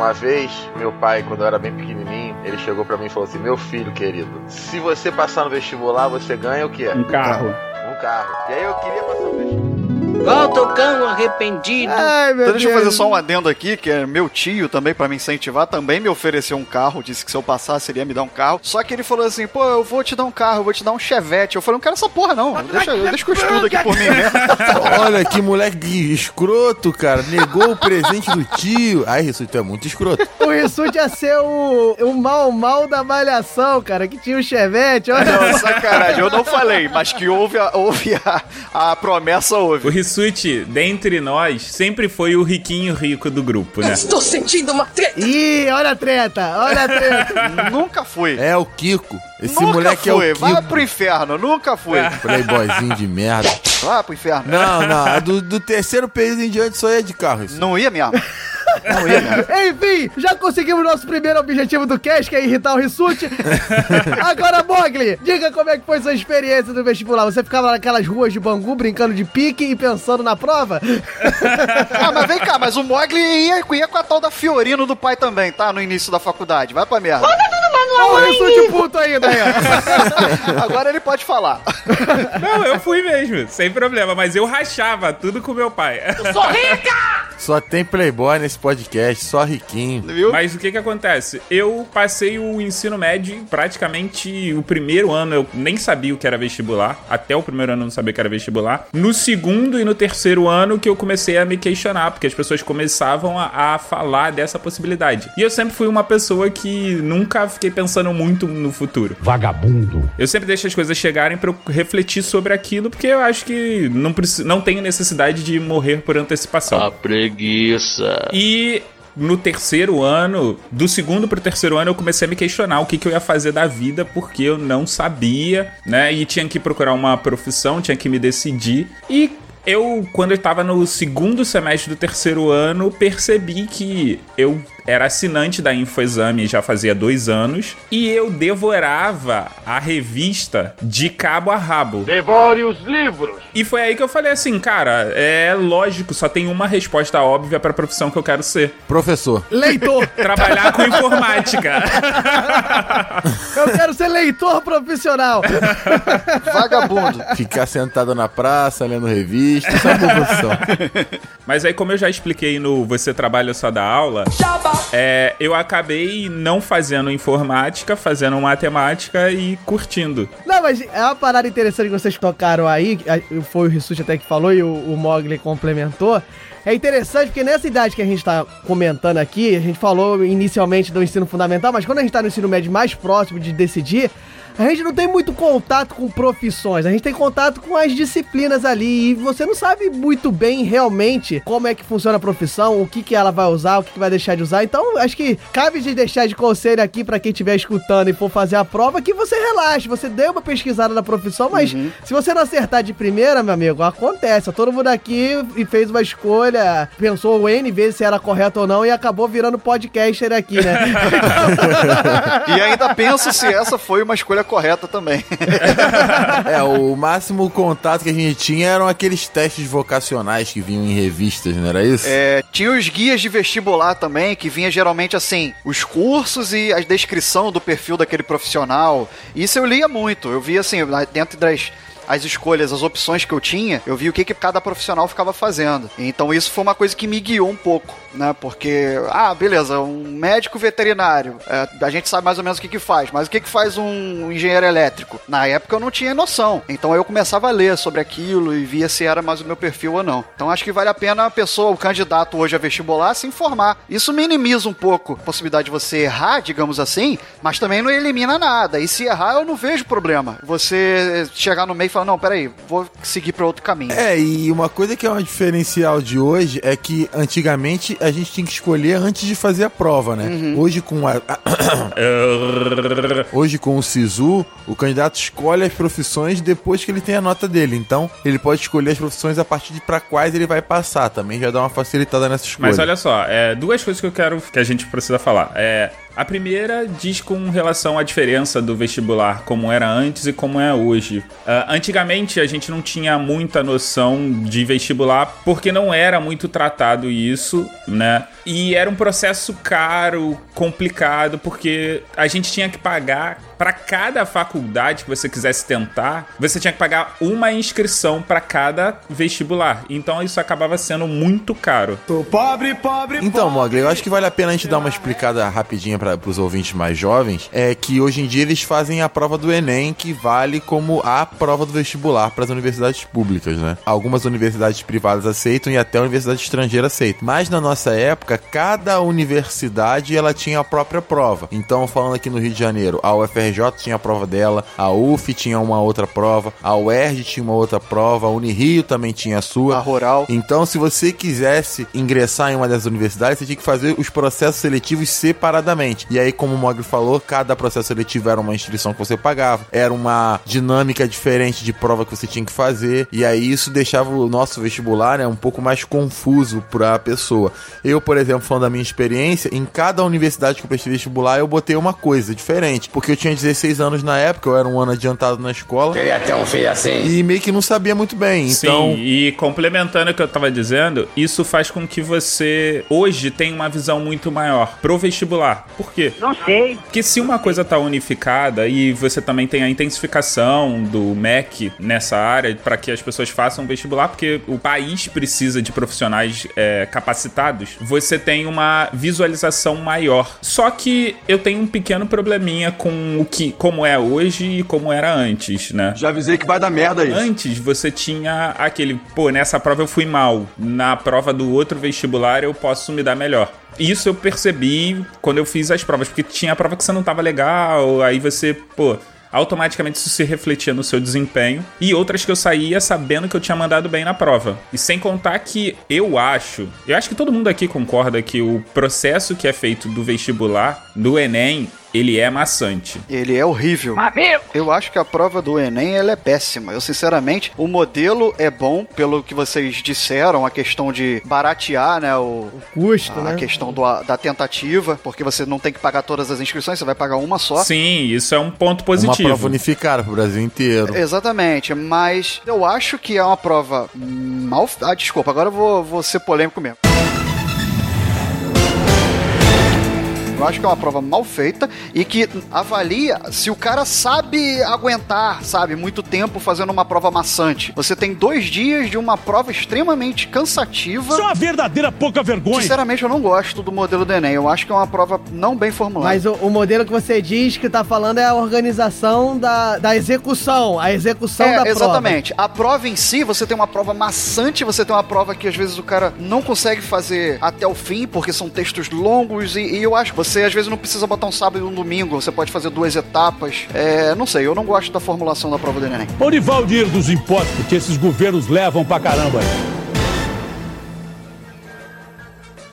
Speaker 5: Uma vez, meu pai, quando eu era bem pequenininho, ele chegou pra mim e falou assim: Meu filho querido, se você passar no vestibular, você ganha o quê?
Speaker 6: Um carro.
Speaker 5: Um carro. E aí eu queria passar no vestibular.
Speaker 13: Volta o cão arrependido.
Speaker 3: Ai, meu
Speaker 4: Então deixa eu
Speaker 3: Deus.
Speaker 4: fazer só um adendo aqui, que é meu tio também, pra me incentivar, também me ofereceu um carro, disse que se eu passasse, ele ia me dar um carro. Só que ele falou assim, pô, eu vou te dar um carro, eu vou te dar um chevette. Eu falei, não quero essa porra não, deixa, deixa que eu estudo aqui por mim mesmo.
Speaker 5: Olha que moleque escroto, cara. Negou o presente do tio. Ai, isso tu é muito escroto.
Speaker 3: O Rissuti ia ser o, o mal mal da malhação, cara, que tinha o Chevette. Olha
Speaker 4: Não, sacanagem, eu não falei, mas que houve a, houve a, a promessa,
Speaker 6: O Rissuti, dentre nós, sempre foi o riquinho rico do grupo, né?
Speaker 13: Estou sentindo uma treta.
Speaker 3: Ih, olha a treta, olha a treta.
Speaker 4: Nunca fui.
Speaker 5: É o Kiko. Esse
Speaker 4: nunca
Speaker 5: moleque
Speaker 4: fui,
Speaker 5: é o
Speaker 4: vai
Speaker 5: Kiko.
Speaker 4: pro inferno, nunca fui.
Speaker 5: Playboyzinho de merda.
Speaker 4: Vai pro inferno.
Speaker 5: Não, não. Do, do terceiro período em diante só ia de carro. Isso.
Speaker 4: Não ia mesmo. Não ia mesmo.
Speaker 3: Enfim, já conseguimos nosso primeiro objetivo do cast, que é irritar o Rissuti. Agora, Mogli, diga como é que foi sua experiência no vestibular. Você ficava naquelas ruas de Bangu brincando de pique e pensando na prova?
Speaker 4: Ah, mas vem cá, mas o Mogli ia, ia com a tal da Fiorino do pai também, tá? No início da faculdade. Vai pra merda.
Speaker 3: Olha o Rissuti puto ainda ó.
Speaker 4: Agora ele pode falar.
Speaker 6: Não, eu fui mesmo, sem problema, mas eu rachava tudo com meu pai.
Speaker 13: Sou rica!
Speaker 5: Só tem playboy nesse podcast, só riquinho.
Speaker 4: Viu?
Speaker 6: Mas o que que acontece? Eu passei o ensino médio, praticamente o primeiro ano eu nem sabia o que era vestibular. Até o primeiro ano eu não sabia o que era vestibular. No segundo e no terceiro ano que eu comecei a me questionar, porque as pessoas começavam a, a falar dessa possibilidade. E eu sempre fui uma pessoa que nunca fiquei pensando muito no futuro.
Speaker 14: Vagabundo.
Speaker 6: Eu sempre deixo as coisas chegarem pra eu refletir sobre aquilo, porque eu acho que não, preci- não tenho necessidade de morrer por antecipação.
Speaker 14: A preguiça.
Speaker 6: E no terceiro ano, do segundo pro terceiro ano, eu comecei a me questionar o que, que eu ia fazer da vida, porque eu não sabia, né? E tinha que procurar uma profissão, tinha que me decidir. E eu, quando eu tava no segundo semestre do terceiro ano, percebi que eu era assinante da Infoexame já fazia dois anos e eu devorava a revista de cabo a rabo.
Speaker 14: Devore os livros.
Speaker 6: E foi aí que eu falei assim, cara, é lógico, só tem uma resposta óbvia pra profissão que eu quero ser.
Speaker 5: Professor.
Speaker 3: Leitor.
Speaker 6: Trabalhar com informática.
Speaker 3: Eu quero ser leitor profissional.
Speaker 4: Vagabundo.
Speaker 5: Ficar sentado na praça, lendo revista, isso é uma boa profissão.
Speaker 6: Mas aí, como eu já expliquei no Você Trabalha Só da Aula, é, eu acabei não fazendo informática, fazendo matemática e curtindo.
Speaker 3: Não, mas é uma parada interessante que vocês tocaram aí, foi o Rissuti até que falou e o, o Mogli complementou. É interessante porque nessa idade que a gente tá comentando aqui, a gente falou inicialmente do ensino fundamental, mas quando a gente tá no ensino médio mais próximo de decidir, a gente não tem muito contato com profissões, a gente tem contato com as disciplinas ali e você não sabe muito bem realmente como é que funciona a profissão, o que que ela vai usar, o que, que vai deixar de usar. Então, acho que cabe de deixar de conselho aqui pra quem estiver escutando e for fazer a prova que você relaxe, você dê uma pesquisada na profissão, mas se você não acertar de primeira, meu amigo, acontece. Todo mundo aqui e fez uma escolha, pensou o N vezes se era correto ou não e acabou virando podcaster aqui, né?
Speaker 4: E ainda penso se essa foi uma escolha correta também.
Speaker 5: É, o máximo contato que a gente tinha eram aqueles testes vocacionais que vinham em revistas, não era isso?
Speaker 4: É, tinha os guias de vestibular também, que vinha geralmente assim, os cursos e a descrição do perfil daquele profissional. Isso eu lia muito. Eu via assim, dentro das as escolhas, as opções que eu tinha, eu vi o que, que cada profissional ficava fazendo. Então isso foi uma coisa que me guiou um pouco, né? Porque, ah, beleza, um médico veterinário, é, a gente sabe mais ou menos o que, que faz, mas o que, que faz um engenheiro elétrico? Na época eu não tinha noção. Então eu começava a ler sobre aquilo e via se era mais o meu perfil ou não. Então acho que vale a pena a pessoa, o candidato hoje a vestibular, se informar. Isso minimiza um pouco a possibilidade de você errar, digamos assim, mas também não elimina nada. E se errar, eu não vejo problema. Você chegar no meio e falar, fala, não, peraí, vou seguir pra outro caminho.
Speaker 5: É, e uma coisa que é um diferencial de hoje é que antigamente a gente tinha que escolher antes de fazer a prova, né? Hoje com a, hoje com o Sisu, o candidato escolhe as profissões depois que ele tem a nota dele. Então, ele pode escolher as profissões a partir de para quais ele vai passar. Também já dá uma facilitada nessa escolha.
Speaker 6: Mas olha só, é, duas coisas que eu quero que a gente precisa falar. É, a primeira diz com relação à diferença do vestibular, como era antes e como é hoje. Ah, antigamente a gente não tinha muita noção de vestibular porque não era muito tratado isso, né? E era um processo caro, complicado, porque a gente tinha que pagar para cada faculdade que você quisesse tentar, você tinha que pagar uma inscrição para cada vestibular. Então isso acabava sendo muito caro.
Speaker 1: Tô pobre, pobre,
Speaker 5: Então, Mogli, eu acho que vale a pena a gente dar uma explicada rapidinha para os ouvintes mais jovens. É que hoje em dia eles fazem a prova do Enem, que vale como a prova do vestibular para as universidades públicas, né? Algumas universidades privadas aceitam e até a universidade estrangeira aceita. Mas na nossa época, cada universidade ela tinha a própria prova. Então, falando aqui no Rio de Janeiro, a UFRJ tinha a prova dela, a UF tinha uma outra prova, a UERJ tinha uma outra prova, a Unirio também tinha a sua.
Speaker 4: A Rural.
Speaker 5: Então, se você quisesse ingressar em uma dessas universidades, você tinha que fazer os processos seletivos separadamente. E aí, como o Mogli falou, cada processo seletivo era uma inscrição que você pagava, era uma dinâmica diferente de prova que você tinha que fazer. E aí, isso deixava o nosso vestibular né, um pouco mais confuso para a pessoa. Eu, por exemplo, falando da minha experiência, em cada universidade que eu prestei vestibular, eu botei uma coisa diferente. Porque eu tinha 16 anos na época, eu era um ano adiantado na escola.
Speaker 14: Queria ter um filho assim.
Speaker 5: E meio que não sabia muito bem. Então,
Speaker 6: Sim, e complementando o que eu tava dizendo, isso faz com que você hoje tenha uma visão muito maior pro vestibular. Por quê?
Speaker 13: Não sei.
Speaker 6: Porque se uma coisa tá unificada e você também tem a intensificação do MEC nessa área para que as pessoas façam vestibular, porque o país precisa de profissionais é, capacitados, você tem uma visualização maior. Só que eu tenho um pequeno probleminha com o que, como é hoje e como era antes, né?
Speaker 7: Já avisei que vai dar merda isso.
Speaker 6: Antes você tinha aquele, pô, nessa prova eu fui mal, na prova do outro vestibular eu posso me dar melhor. Isso eu percebi quando eu fiz as provas, porque tinha a prova que você não tava legal, aí você, pô, automaticamente isso se refletia no seu desempenho. E outras que eu saía sabendo que eu tinha mandado bem na prova. E sem contar que eu acho, eu acho que todo mundo aqui concorda que o processo que é feito do vestibular, do Enem, ele é maçante.
Speaker 4: Ele é horrível. Eu acho que a prova do Enem ela é péssima. Eu, sinceramente, o modelo é bom, pelo que vocês disseram, a questão de baratear, né? O,
Speaker 3: custo,
Speaker 4: a
Speaker 3: né?
Speaker 4: questão do, da tentativa, porque você não tem que pagar todas as inscrições, você vai pagar uma só.
Speaker 6: Sim, isso é um ponto
Speaker 5: uma
Speaker 6: positivo.
Speaker 5: prova unificada pro Brasil inteiro.
Speaker 4: Exatamente, mas eu acho que é uma prova mal. Ah, desculpa, agora eu vou, vou ser polêmico mesmo. Eu acho que é uma prova mal feita e que avalia se o cara sabe aguentar, sabe, muito tempo fazendo uma prova maçante. Você tem dois dias de uma prova extremamente cansativa.
Speaker 15: Isso é uma verdadeira pouca vergonha.
Speaker 4: Sinceramente, eu não gosto do modelo do Enem. Eu acho que é uma prova não bem formulada.
Speaker 3: Mas o, o modelo que você diz que tá falando é a organização da, da execução, a execução
Speaker 4: É,
Speaker 3: da prova.
Speaker 4: exatamente. A prova em si, você tem uma prova maçante, você tem uma prova que às vezes o cara não consegue fazer até o fim, porque são textos longos, e, e eu acho que você às vezes não precisa botar um sábado e um domingo, você pode fazer duas etapas. É, não sei, eu não gosto da formulação da prova do Enem.
Speaker 15: Onde vai o dinheiro dos impostos que esses governos levam pra caramba?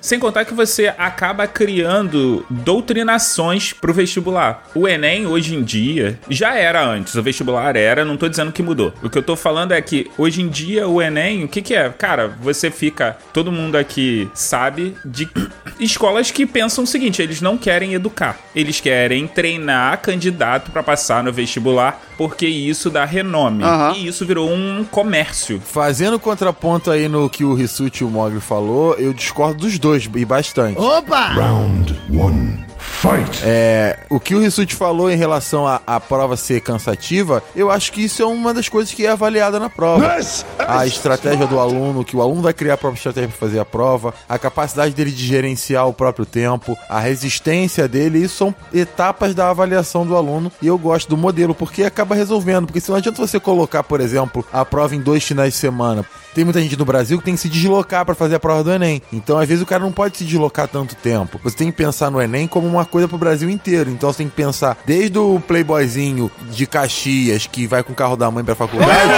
Speaker 6: Sem contar que você acaba criando doutrinações pro vestibular. O Enem, hoje em dia, já era antes. O vestibular era, não tô dizendo que mudou. O que eu tô falando é que, hoje em dia, o Enem, o que que é? Cara, você fica... Todo mundo aqui sabe de escolas que pensam o seguinte, eles não querem educar. Eles querem treinar candidato pra passar no vestibular, porque isso dá renome. E isso virou um comércio.
Speaker 5: Fazendo contraponto aí no que o Rissuti e o Mogli falou, eu discordo dos dois e bastante.
Speaker 3: Opa!
Speaker 5: Round 1. Fight. É, o que o Rissuti falou em relação à, à prova ser cansativa, eu acho que isso é uma das coisas que é avaliada na prova. A estratégia do aluno, que o aluno vai criar a própria estratégia para fazer a prova, a capacidade dele de gerenciar o próprio tempo, a resistência dele, isso são etapas da avaliação do aluno e eu gosto do modelo porque acaba resolvendo, porque se não adianta você colocar, por exemplo, a prova em dois finais de semana. Tem muita gente no Brasil que tem que se deslocar para fazer a prova do Enem. Então, às vezes, o cara não pode se deslocar tanto tempo. Você tem que pensar no Enem como uma coisa pro Brasil inteiro. Então você tem que pensar desde o playboyzinho de Caxias que vai com o carro da mãe pra faculdade,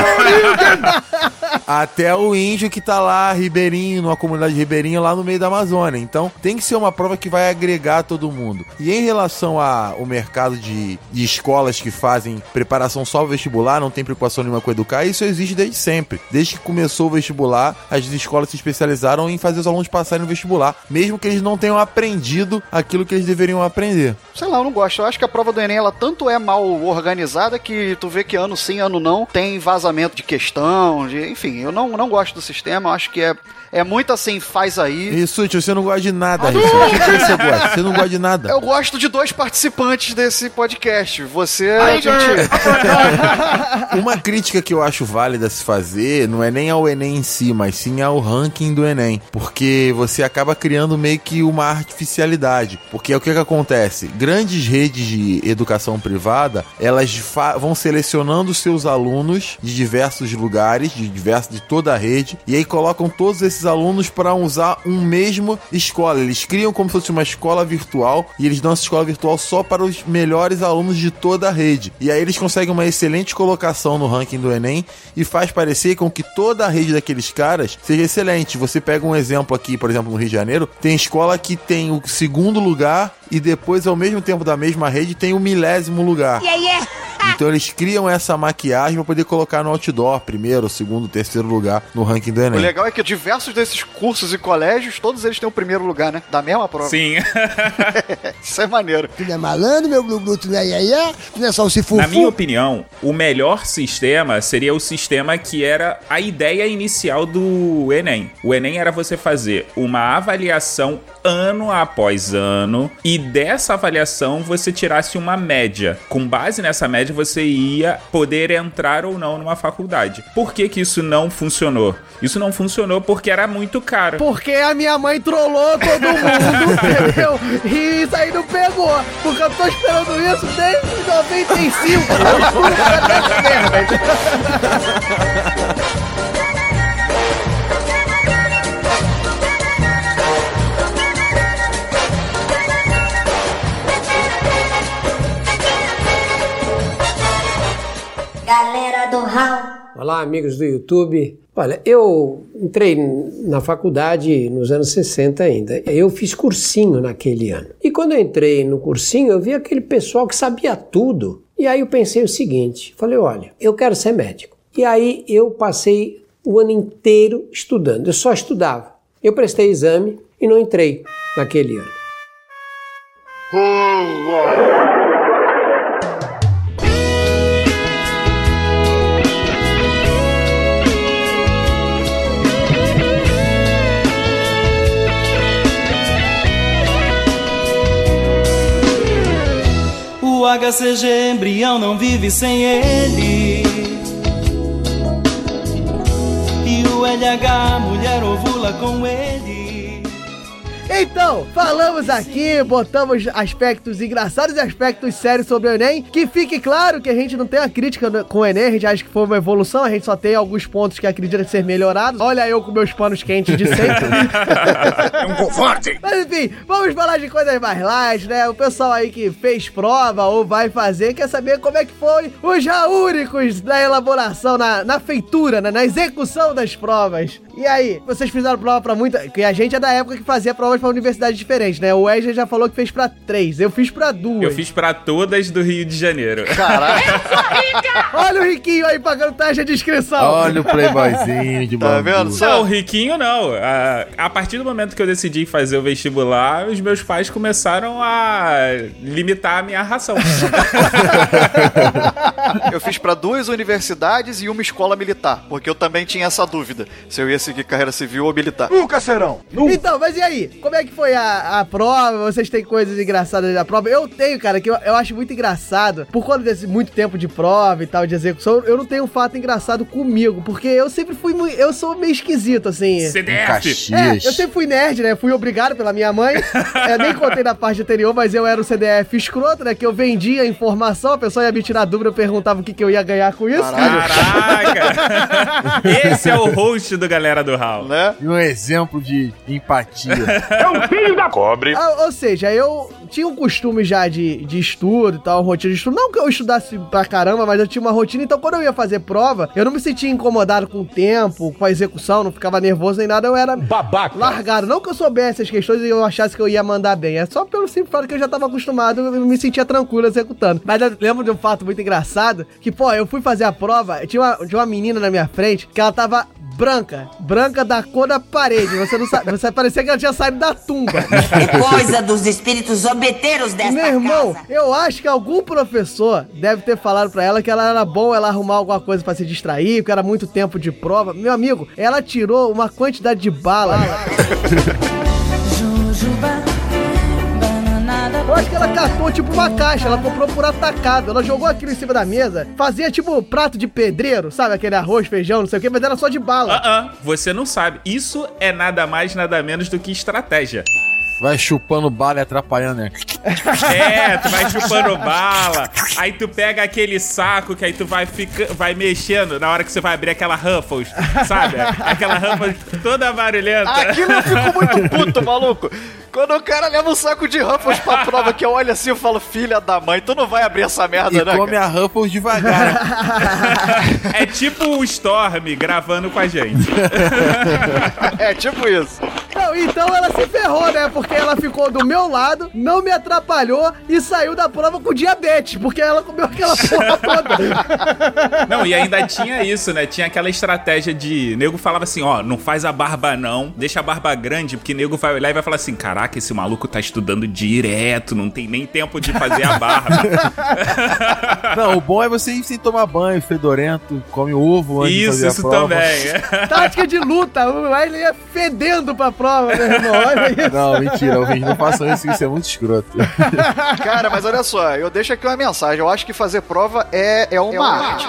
Speaker 5: até o índio que tá lá, ribeirinho, numa comunidade ribeirinha lá no meio da Amazônia. Então tem que ser uma prova que vai agregar todo mundo. E em relação ao mercado de, de escolas que fazem preparação só vestibular, não tem preocupação nenhuma com educar, isso existe desde sempre. Desde que começou o vestibular, as escolas se especializaram em fazer os alunos passarem no vestibular, mesmo que eles não tenham aprendido aquilo que eles deveriam aprender.
Speaker 4: Sei lá, eu não gosto. Eu acho que a prova do Enem, ela tanto é mal organizada que tu vê que ano sim, ano não, tem vazamento de questão, de, enfim, eu não, não gosto do sistema, eu acho que é, é muito assim, faz aí.
Speaker 5: Isso, tio, você não gosta de nada, Rissuti. O que que você gosta? Você não gosta de nada.
Speaker 4: Eu gosto de dois participantes desse podcast. Você,
Speaker 5: Ai,
Speaker 4: a gente...
Speaker 5: Uma crítica que eu acho válida se fazer não é nem ao Enem em si, mas sim ao ranking do Enem. Porque você acaba criando meio que uma artificialidade. Porque é o que, que acontece? Grandes redes de educação privada, elas vão selecionando seus alunos de diversos lugares, de diversos de toda a rede, e aí colocam todos esses alunos para usar um mesmo escola. Eles criam como se fosse uma escola virtual e eles dão essa escola virtual só para os melhores alunos de toda a rede. E aí eles conseguem uma excelente colocação no ranking do Enem e faz parecer com que toda a rede daqueles caras seja excelente. Você pega um exemplo aqui, por exemplo, no Rio de Janeiro, tem escola que tem o segundo lugar e depois, ao mesmo tempo da mesma rede, tem o milésimo lugar. Então eles criam essa maquiagem para poder colocar no outdoor, primeiro, segundo, terceiro lugar no ranking do
Speaker 4: O
Speaker 5: Enem.
Speaker 4: legal é que diversos desses cursos e colégios, todos eles têm o primeiro lugar, né? Da mesma prova.
Speaker 6: Sim.
Speaker 4: Isso é maneiro.
Speaker 16: Tu não é malandro, meu glu-glu, tu não é iaiá, tu não é o.
Speaker 6: Na minha opinião, o melhor sistema seria o sistema que era a ideia inicial do Enem. O Enem era você fazer uma avaliação ano após ano e dessa avaliação você tirasse uma média. Com base nessa média você ia poder entrar ou não numa faculdade. Por que que isso não funcionou? Isso não funcionou porque era muito caro.
Speaker 3: Porque a minha mãe trollou todo mundo, entendeu? E isso aí não pegou. Porque eu tô esperando isso desde 95. Eu juro pra merda.
Speaker 2: Galera do Hall.
Speaker 17: Olá, amigos do YouTube. Olha, eu entrei na faculdade nos anos 60 ainda. Eu fiz cursinho naquele ano. E quando eu entrei no cursinho, eu vi aquele pessoal que sabia tudo. E aí eu pensei o seguinte: falei, olha, eu quero ser médico. E aí eu passei o ano inteiro estudando. Eu só estudava. Eu prestei exame e não entrei naquele ano.
Speaker 18: O HCG embrião não vive sem ele. E o LH mulher ovula com ele.
Speaker 3: Então, falamos aqui, botamos aspectos engraçados e aspectos sérios sobre o Enem. Que fique claro que a gente não tem uma crítica com o Enem, a gente acha que foi uma evolução, a gente só tem alguns pontos que acredita ser melhorados. Olha eu com meus panos quentes de sempre.
Speaker 6: É um conforte!
Speaker 3: Mas enfim, vamos falar de coisas mais light, né? O pessoal aí que fez prova ou vai fazer quer saber como é que foi os jaúricos da elaboração, na, na feitura, né? na execução das provas. E aí, vocês fizeram prova pra muita. Que a gente é da época que fazia provas pra universidades diferentes, né? O Wesley já falou que fez pra três, eu fiz pra duas.
Speaker 6: Eu fiz pra todas do Rio de Janeiro.
Speaker 3: Olha o Riquinho aí pagando taxa de inscrição.
Speaker 5: Olha o playboyzinho de
Speaker 4: Tá vendo?
Speaker 6: Não, riquinho não. A, a partir do momento que eu decidi fazer o vestibular, os meus pais começaram a limitar a minha ração.
Speaker 4: Eu fiz pra duas universidades e uma escola militar, porque eu também tinha essa dúvida se eu ia seguir carreira civil ou militar.
Speaker 1: Nunca serão.
Speaker 3: Então, mas e aí? Como é que foi a, a prova? Vocês têm coisas engraçadas da prova? Eu tenho, cara, que eu, eu acho muito engraçado. Por conta desse muito tempo de prova e tal, de execução, eu não tenho um fato engraçado comigo. Porque eu sempre fui muito. Eu sou meio esquisito, assim.
Speaker 6: CDF.
Speaker 3: É, eu sempre fui nerd, né? Fui obrigado pela minha mãe. Eu nem contei na parte anterior, mas eu era o CDF escroto, né? Que eu vendia a informação, a pessoa ia me tirar dúvida, eu perguntava o que, que eu ia ganhar com isso.
Speaker 6: Caraca! Esse é o host do Galera do Hall.
Speaker 4: Né?
Speaker 5: E um exemplo de empatia.
Speaker 1: É um filho da cobre.
Speaker 3: Ah, ou seja, eu tinha um costume já de, de estudo e tal, rotina de estudo. Não que eu estudasse pra caramba, mas eu tinha uma rotina. Então, quando eu ia fazer prova, eu não me sentia incomodado com o tempo, com a execução, não ficava nervoso nem nada. Eu era
Speaker 15: Babaca.
Speaker 3: largado. Não que eu soubesse as questões e eu achasse que eu ia mandar bem. É só pelo simples fato que eu já tava acostumado, eu me sentia tranquilo executando. Mas eu lembro de um fato muito engraçado, que, pô, eu fui fazer a prova, tinha uma, tinha uma menina na minha frente que ela tava branca, branca da cor da parede. Você não sabe, você parecia que ela tinha saído da tumba.
Speaker 19: É coisa dos espíritos zombeteiros desta
Speaker 3: Meu irmão,
Speaker 19: casa.
Speaker 3: eu acho que algum professor deve ter falado pra ela que ela era bom ela arrumar alguma coisa pra se distrair, porque era muito tempo de prova. Meu amigo, ela tirou uma quantidade de bala. Eu acho que ela catou tipo uma caixa, ela comprou por atacado. Ela jogou aquilo em cima da mesa, fazia tipo prato de pedreiro, sabe? Aquele arroz, feijão, não sei o que, mas era só de bala.
Speaker 6: Ah, ah, você não sabe. Isso é nada mais, nada menos do que estratégia.
Speaker 5: Vai chupando bala e atrapalhando, né?
Speaker 6: É, tu vai chupando bala. Aí tu pega aquele saco que aí tu vai fica, vai mexendo na hora que você vai abrir aquela Ruffles, sabe? Aquela Ruffles toda barulhenta.
Speaker 4: Aquilo eu fico muito puto, maluco. Quando o cara leva um saco de Ruffles pra prova, que eu olho assim e falo, filha da mãe, tu não vai abrir essa merda,
Speaker 5: E
Speaker 4: né?
Speaker 5: come
Speaker 4: cara?
Speaker 5: a Ruffles devagar.
Speaker 6: É tipo o Storm gravando com a gente.
Speaker 4: É tipo isso.
Speaker 3: Não, então ela se ferrou, né? Porque ela ficou do meu lado, não me atrapalhou e saiu da prova com diabetes, porque ela comeu aquela porra toda.
Speaker 6: Não, e ainda tinha isso, né? Tinha aquela estratégia de. Nego falava assim: ó, não faz a barba não, deixa a barba grande, porque nego vai olhar e vai falar assim: caraca, esse maluco tá estudando direto, não tem nem tempo de fazer a barba.
Speaker 5: Não, o bom é você ir sem tomar banho, fedorento, come ovo antes de
Speaker 6: isso,
Speaker 5: fazer a
Speaker 6: isso também.
Speaker 3: Tática de luta, o Wesley ia fedendo pra prova, meu irmão. Olha isso.
Speaker 5: Não, mentira, ouvinte, não façam isso, isso é muito escroto.
Speaker 4: Cara, mas olha só, eu deixo aqui uma mensagem. Eu acho que fazer prova é, é uma arte.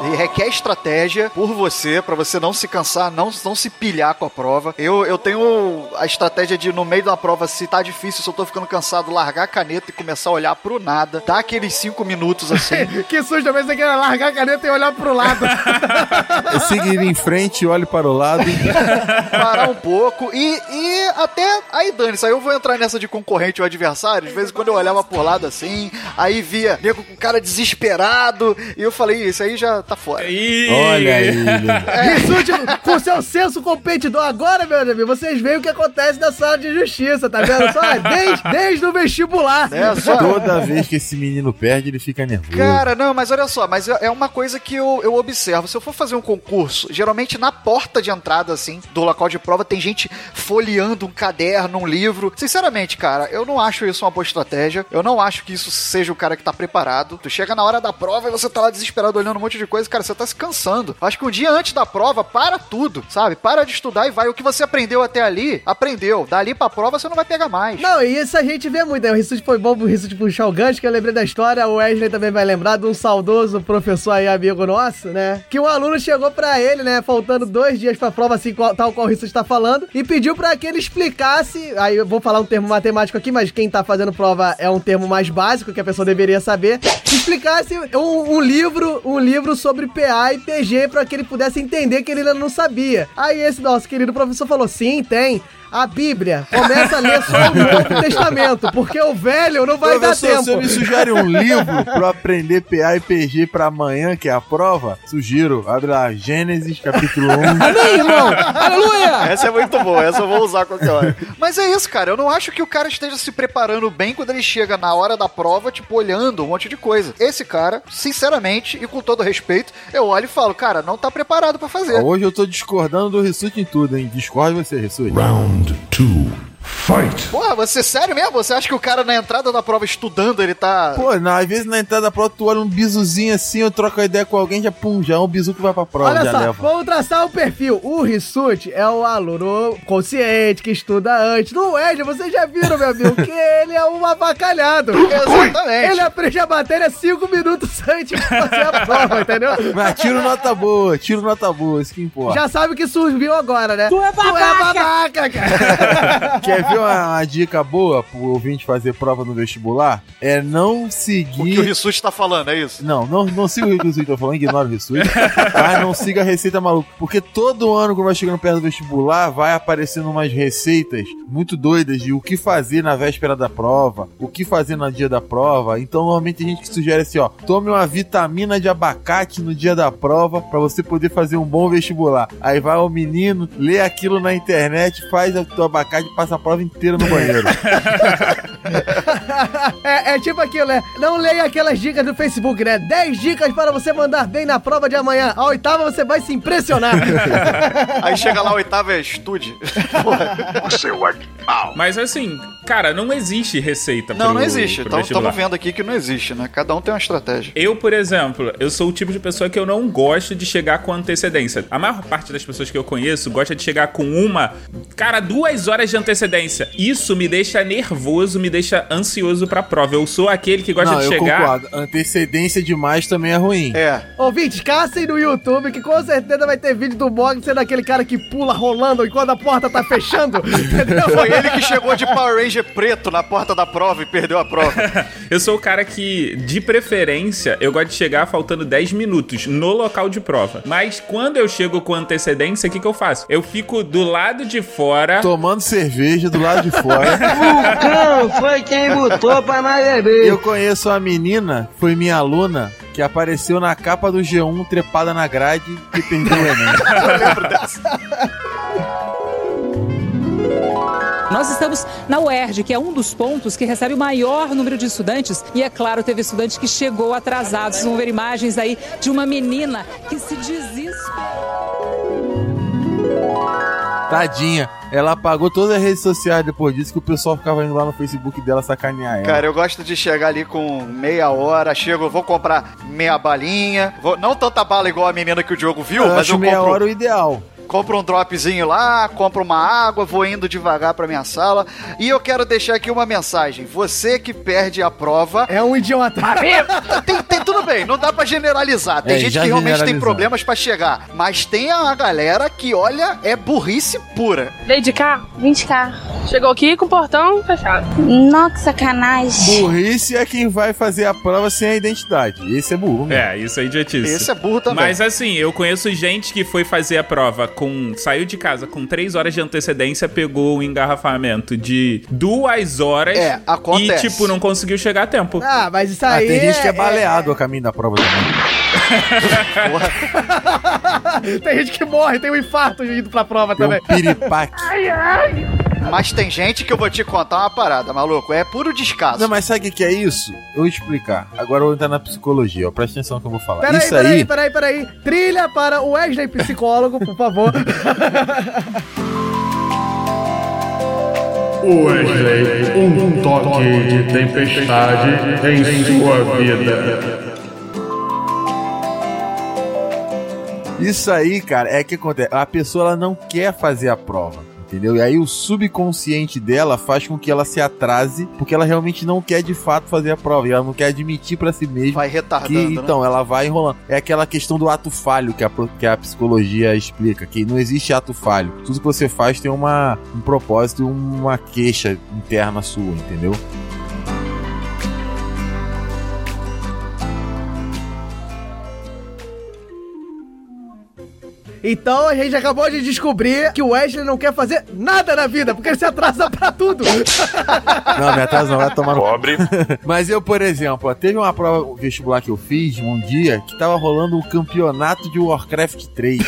Speaker 4: E requer estratégia por você, pra você não se cansar, não, não se pilhar com a prova. Eu, eu tenho a estratégia de, no meio da prova, se tá difícil, se eu tô ficando cansado, largar a caneta e começar a olhar pro nada. Dar aqueles cinco minutos assim.
Speaker 3: que susto, também você quer largar a caneta e olhar pro lado.
Speaker 5: É seguir em frente, olhe para o lado.
Speaker 4: parar um pouco e, e até aí dane-se. Aí eu vou entrar nessa de concorrente ou adversário. Às vezes quando eu olhava por lado assim, aí via nego com cara desesperado e eu falei, isso aí já tá fora.
Speaker 5: Olha aí.
Speaker 3: Rissuti, com seu senso competidor agora, meu amigo, vocês veem o que acontece na sala de justiça, tá vendo? Só desde, desde o vestibular.
Speaker 4: É, só-
Speaker 5: Toda vez que esse menino perde, ele fica nervoso.
Speaker 4: Cara, não, mas olha só, mas é é uma coisa que eu, eu observo. Se eu for fazer um concurso, geralmente na porta de entrada, assim, do local de prova, tem gente folheando um caderno, um livro. Sinceramente, cara, eu não acho isso uma boa estratégia. Eu não acho que isso seja o cara que tá preparado. Tu chega na hora da prova e você tá lá desesperado olhando um monte de coisa, cara, você tá se cansando. Acho que um dia antes da prova, para tudo, sabe? Para de estudar e vai. O que você aprendeu até ali, aprendeu. Dali pra prova, você não vai pegar mais.
Speaker 3: Não, e isso a gente vê muito, né? O Rissuti foi bom pro Rissuti puxar o gancho, que eu lembrei da história, o Wesley também vai lembrar de um saudoso professor aí, amigo nosso, né? Que um aluno chegou pra ele, né, faltando dois dias pra prova, assim, qual- tal qual o Rissuti tá falando, e pediu pra que ele explicasse, aí eu vou falar um termo matemático aqui, mas quem tá fazendo prova é um termo mais básico, que a pessoa deveria saber, explicasse um, um livro, um livro sobre PA e PG pra que ele pudesse entender que ele ainda não sabia. Aí esse nosso querido professor falou, sim, tem, a Bíblia. Começa a ler só o Novo Testamento, porque o velho não vai dar
Speaker 5: Professor, se eu
Speaker 3: tempo.
Speaker 5: me sugere um livro pra eu aprender PA e PG pra amanhã, que é a prova, sugiro. Abre lá, Gênesis, capítulo 1.
Speaker 3: Amém, irmão! Aleluia!
Speaker 4: Essa é muito boa, essa eu vou usar qualquer hora. Mas é isso, cara. Eu não acho que o cara esteja se preparando bem quando ele chega na hora da prova, tipo, olhando um monte de coisa. Esse cara, sinceramente e com todo respeito, eu olho e falo, cara, não tá preparado pra fazer.
Speaker 5: Hoje eu tô discordando do Rissuti em tudo, hein? Discorde você, Rissuti.
Speaker 14: Round two. Fight.
Speaker 4: Porra, você sério mesmo? Você acha que o cara na entrada da prova estudando, ele tá.
Speaker 5: Pô, na, às vezes na entrada da prova tu olha um bizuzinho assim, eu troco a ideia com alguém, já pum, já é um bizu que vai pra prova,
Speaker 3: Olha
Speaker 5: já
Speaker 3: só,
Speaker 5: leva.
Speaker 3: vamos traçar o perfil. O Rissuti é o aluno consciente, que estuda antes. No Wesley, vocês já viram, meu amigo, que ele é um avacalhado.
Speaker 4: Exatamente.
Speaker 3: Ele aprende a matéria cinco minutos antes de fazer a prova, entendeu?
Speaker 5: Mas tiro nota boa, tiro nota boa, isso que importa.
Speaker 3: Já sabe o que surgiu agora, né?
Speaker 17: Tu é
Speaker 3: Tu é
Speaker 17: babaca!
Speaker 3: babaca, cara.
Speaker 5: Quer ver uma, uma dica boa pro ouvinte fazer prova no vestibular? É não seguir.
Speaker 4: O que o Rissuti tá falando, é isso?
Speaker 5: Não, não, não siga o Rissuti tá falando, ignora o Rissuti. mas não siga a receita maluca. Porque todo ano, quando vai chegando perto do vestibular, vai aparecendo umas receitas muito doidas de o que fazer na véspera da prova, o que fazer no dia da prova. Então, normalmente a gente que sugere assim, ó, tome uma vitamina de abacate no dia da prova pra você poder fazer um bom vestibular. Aí vai o menino, lê aquilo na internet, faz o abacate passa a prova inteira no banheiro.
Speaker 3: é, é tipo aquilo, né? Não leia aquelas dicas do Facebook, né? 10 dicas para você mandar bem na prova de amanhã. A oitava você vai se impressionar.
Speaker 4: Aí chega lá, a oitava é estude.
Speaker 6: Você é o animal. Mas assim, cara, não existe receita
Speaker 4: Não,
Speaker 6: pro-
Speaker 4: não existe. Então
Speaker 6: vestibular.
Speaker 4: estamos vendo aqui que não existe, né? Cada um tem uma estratégia.
Speaker 6: Eu, por exemplo, eu sou o tipo de pessoa que eu não gosto de chegar com antecedência. A maior parte das pessoas que eu conheço gosta de chegar com uma, cara, duas horas de antecedência. Isso me deixa nervoso, me deixa ansioso pra prova. Eu sou aquele que gosta
Speaker 5: não,
Speaker 6: de
Speaker 5: eu
Speaker 6: chegar.
Speaker 5: concordo. Antecedência demais também é ruim.
Speaker 4: É.
Speaker 3: Ouvintes, caçem no YouTube que com certeza vai ter vídeo do Bog sendo aquele cara que pula rolando enquanto a porta tá fechando. Entendeu?
Speaker 4: Foi ele que chegou de Power Ranger preto na porta da prova e perdeu a prova.
Speaker 6: Eu sou o cara que, de preferência, eu gosto de chegar faltando 10 minutos no local de prova. Mas quando eu chego com antecedência, o que, que eu faço? Eu fico do lado de fora.
Speaker 5: Tomando cerveja do lado de fora.
Speaker 13: O cão foi quem botou pra nós beber.
Speaker 5: Eu conheço uma menina, foi minha aluna, que apareceu na capa do G1 trepada na grade e perdeu o Enem.
Speaker 4: Eu lembro dessa.
Speaker 20: Nós estamos na UERJ, que é um dos pontos que recebe o maior número de estudantes. E é claro, teve estudante que chegou atrasado. Vocês vão ver imagens aí de uma menina que se desesperou.
Speaker 5: Tadinha. Ela apagou todas as redes sociais depois disso, que o pessoal ficava indo lá no Facebook dela sacanear ela.
Speaker 4: Cara, eu gosto de chegar ali com meia hora, chego, vou comprar meia balinha. Vou, não tanta bala igual a menina que o Diogo viu,
Speaker 5: eu
Speaker 4: mas
Speaker 5: acho
Speaker 4: eu
Speaker 5: meia
Speaker 4: compro.
Speaker 5: hora o ideal
Speaker 4: compra um dropzinho lá, compra uma água, vou indo devagar para minha sala. E eu quero deixar aqui uma mensagem. Você que perde a prova.
Speaker 3: É um idiota.
Speaker 4: tem, tem, tudo bem, não dá para generalizar. Tem
Speaker 5: é,
Speaker 4: gente que realmente tem problemas para chegar. Mas tem a galera que, olha, é burrice pura.
Speaker 21: Lady K, de cá. Chegou aqui com o portão fechado.
Speaker 22: Nossa, que sacanagem.
Speaker 5: Burrice é quem vai fazer a prova sem a identidade. Esse é burro. mesmo.
Speaker 6: É, isso é idiotice.
Speaker 4: Esse é burro também.
Speaker 6: Mas assim, eu conheço gente que foi fazer a prova com. saiu de casa com três horas de antecedência, pegou o engarrafamento de duas horas
Speaker 4: É,
Speaker 6: e,
Speaker 4: acontece.
Speaker 6: tipo, não conseguiu chegar a tempo.
Speaker 3: Ah, mas isso
Speaker 5: Ah,
Speaker 3: aí.
Speaker 5: tem gente que é baleado a caminho da prova também.
Speaker 3: tem gente que morre, tem um infarto indo pra prova
Speaker 5: Tem
Speaker 3: também.
Speaker 5: um piripaque.
Speaker 4: Mas tem gente que eu vou te contar uma parada, maluco. É puro descaso.
Speaker 5: Não, mas sabe o que é isso? Eu vou explicar. Agora eu vou entrar na psicologia, ó. Presta atenção no que eu vou falar.
Speaker 3: Peraí,
Speaker 5: isso
Speaker 3: peraí,
Speaker 5: aí.
Speaker 3: peraí, peraí. Trilha para o Wesley psicólogo, por favor.
Speaker 14: Wesley, um toque de tempestade em sua vida.
Speaker 5: Isso aí, cara, é que acontece. A pessoa ela não quer fazer a prova. Entendeu? E aí o subconsciente dela faz com que ela se atrase, porque ela realmente não quer de fato fazer a prova. E ela não quer admitir pra si mesma.
Speaker 4: Vai retardando,
Speaker 5: que,
Speaker 4: né?
Speaker 5: Então, ela vai enrolando. É aquela questão do ato falho que a, que a psicologia explica, que não existe ato falho. Tudo que você faz tem uma, um propósito e uma queixa interna sua, entendeu?
Speaker 3: Então a gente acabou de descobrir que o Wesley não quer fazer nada na vida, porque ele se atrasa pra tudo.
Speaker 5: Não, me atrasa não, vai tomar no...
Speaker 6: Pobre.
Speaker 5: Mas eu, por exemplo, ó, teve uma prova vestibular que eu fiz um dia que tava rolando um campeonato de Warcraft 3.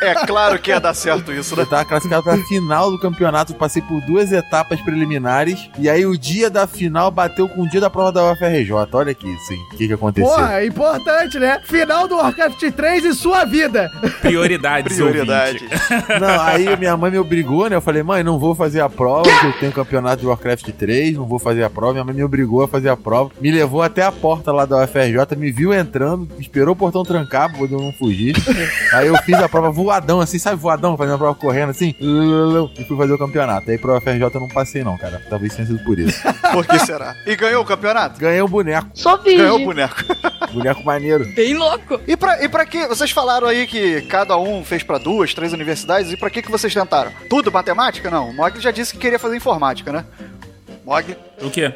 Speaker 4: É claro que ia dar certo isso, né?
Speaker 5: Eu tava classificado pra final do campeonato, passei por duas etapas preliminares, e aí o dia da final bateu com o dia da prova da UFRJ. Olha aqui, sim, o que que aconteceu.
Speaker 3: Porra, é importante, né? Final do Warcraft 3 e sua vida.
Speaker 6: Prioridades,
Speaker 4: Prioridade.
Speaker 5: Não, aí minha mãe me obrigou, né? Eu falei, mãe, não vou fazer a prova, porque eu tenho campeonato de Warcraft 3, não vou fazer a prova. Minha mãe me obrigou a fazer a prova, me levou até a porta lá da UFRJ, me viu entrando, esperou o portão trancar pra eu não fugir. Aí eu fiz a prova voadão, assim, sabe voadão, fazendo a prova correndo assim, e fui fazer o campeonato. Aí pro UFRJ eu não passei não, cara. Talvez tenha sido por isso.
Speaker 4: Por que será? E ganhou o campeonato?
Speaker 5: Ganhei o boneco.
Speaker 21: Só
Speaker 4: Ganhou o boneco.
Speaker 5: Boneco maneiro.
Speaker 21: Bem louco.
Speaker 4: E pra, e pra que? Vocês falaram aí que cada um fez pra duas, três universidades. E pra que, que vocês tentaram? Tudo matemática? Não. O Mogli já disse que queria fazer informática, né? Mogli.
Speaker 6: O quê?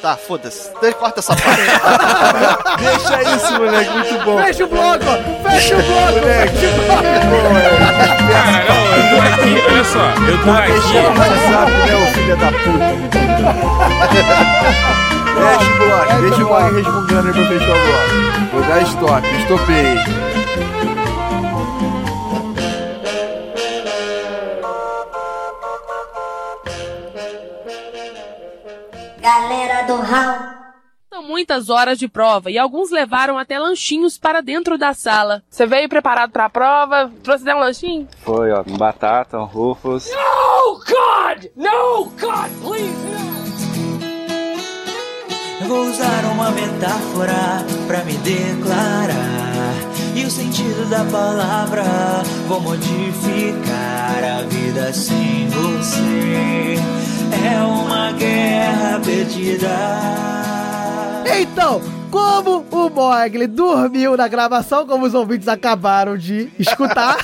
Speaker 4: Tá, foda-se. Deixa- Corta essa parte.
Speaker 5: Deixa isso, moleque, muito bom.
Speaker 3: Fecha o bloco! Fecha o bloco! Fecha o bloco!
Speaker 6: Cara, não, eu tô aqui, olha só, eu tô
Speaker 5: Deixa o
Speaker 6: aqui.
Speaker 5: WhatsApp, né, ô filho da puta. Fecha o bloco, deixa o bloco resmungando aí pra fechar o bloco. Vou dar stop, estopei.
Speaker 2: Galera do Hall.
Speaker 21: São muitas horas de prova e alguns levaram até lanchinhos para dentro da sala. Você veio preparado para a prova? Trouxe até um lanchinho?
Speaker 23: Foi, ó, com batata, um Rufus.
Speaker 12: No, God! No, God, please, no!
Speaker 18: Vou usar uma metáfora pra me declarar. E o sentido da palavra vou modificar. A vida sem você é uma guerra perdida.
Speaker 3: Então, como o Mogli dormiu na gravação, como os ouvintes acabaram de escutar,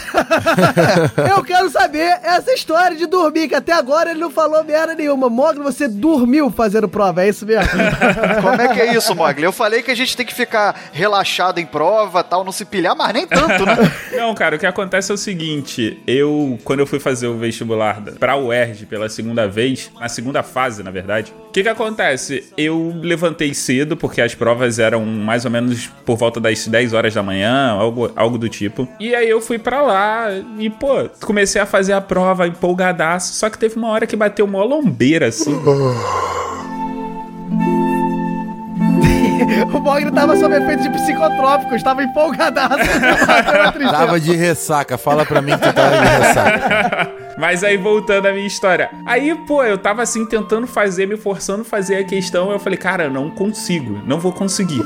Speaker 3: eu quero saber essa história de dormir, que até agora ele não falou merda nenhuma. Mogli, você dormiu fazendo prova, é isso mesmo?
Speaker 4: Como é que é isso, Mogli? Eu falei que a gente tem que ficar relaxado em prova tal, não se pilhar, mas nem tanto, né?
Speaker 6: Não, cara, o que acontece é o seguinte: eu, quando eu fui fazer o vestibular pra UERJ pela segunda vez, na segunda fase, na verdade, o que que acontece? Eu levantei cedo, porque as provas eram mais ou menos por volta das 10 horas da manhã, algo, algo do tipo. E aí eu fui pra lá e, pô, comecei a fazer a prova empolgadaço, só que teve uma hora que bateu uma lombeira, assim.
Speaker 3: o Mogli tava sob efeito de psicotrópicos, tava empolgadaço.
Speaker 5: Tava de ressaca, fala pra mim que tu tava de ressaca.
Speaker 6: Mas aí, voltando à minha história. Aí, pô, eu tava assim, tentando fazer, me forçando a fazer a questão. Eu falei, cara, eu não consigo, não vou conseguir.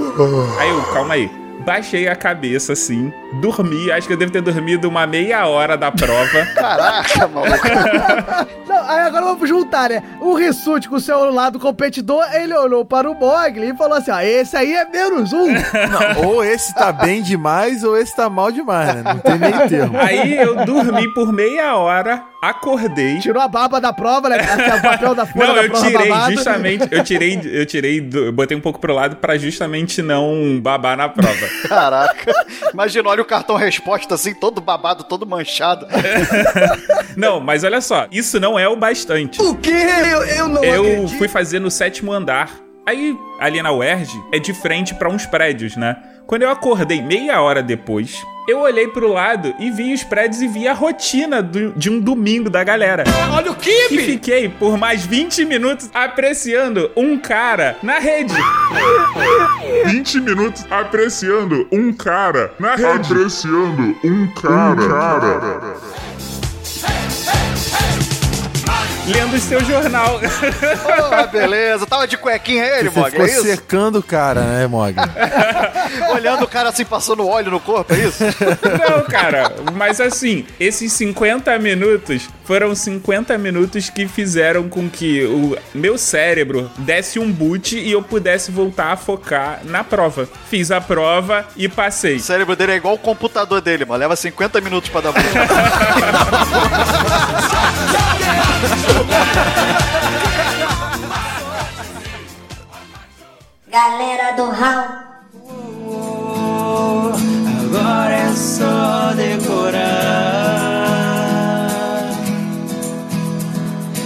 Speaker 6: Aí eu, calma aí. Baixei a cabeça assim, dormi. Acho que eu devo ter dormido uma meia hora da prova.
Speaker 4: Caraca, maluco.
Speaker 3: Não, aí agora vamos juntar, né? O Rissuti com o seu lado competidor, ele olhou para o Mogli e falou assim: ó, esse aí é menos um.
Speaker 5: Não, ou esse tá bem demais, ou esse tá mal demais, né? Não tem meio termo.
Speaker 6: Aí eu dormi por meia hora, acordei.
Speaker 3: Tirou a baba da prova, né? Assim, o papel da folha
Speaker 6: Não,
Speaker 3: da
Speaker 6: eu
Speaker 3: prova
Speaker 6: tirei
Speaker 3: babado.
Speaker 6: justamente, eu tirei, eu tirei, do- eu botei um pouco pro lado pra justamente não babar na prova.
Speaker 4: Caraca. Imagina, olha o cartão resposta assim, todo babado, todo manchado.
Speaker 6: Não, mas olha só, isso não é o bastante.
Speaker 1: O quê? Eu, eu não
Speaker 6: Eu
Speaker 1: acredito.
Speaker 6: fui fazer no sétimo andar. Aí, ali na UERJ, é de frente pra uns prédios, né? Quando eu acordei meia hora depois, eu olhei pro lado e vi os prédios e vi a rotina do- de um domingo da galera.
Speaker 1: Olha o
Speaker 6: E
Speaker 1: Kibe!
Speaker 6: fiquei por mais 20 minutos apreciando um cara na rede.
Speaker 24: 20 minutos apreciando um cara na rede. Apreciando um cara.
Speaker 6: Lendo o seu jornal.
Speaker 4: Ah, beleza. Tava de cuequinha ele,
Speaker 5: Você
Speaker 4: Mogli,
Speaker 5: ficou
Speaker 4: é isso?
Speaker 5: secando o cara, né, Mog?
Speaker 4: Olhando o cara assim, passando óleo no corpo, é isso?
Speaker 6: Não, cara, mas assim, esses 50 minutos foram 50 minutos que fizeram com que o meu cérebro desse um boot e eu pudesse voltar a focar na prova. Fiz a prova e passei.
Speaker 4: O cérebro dele é igual o computador dele, mano. Leva 50 minutos pra dar boot.
Speaker 2: Galera do Hall.
Speaker 18: Agora é só decorar.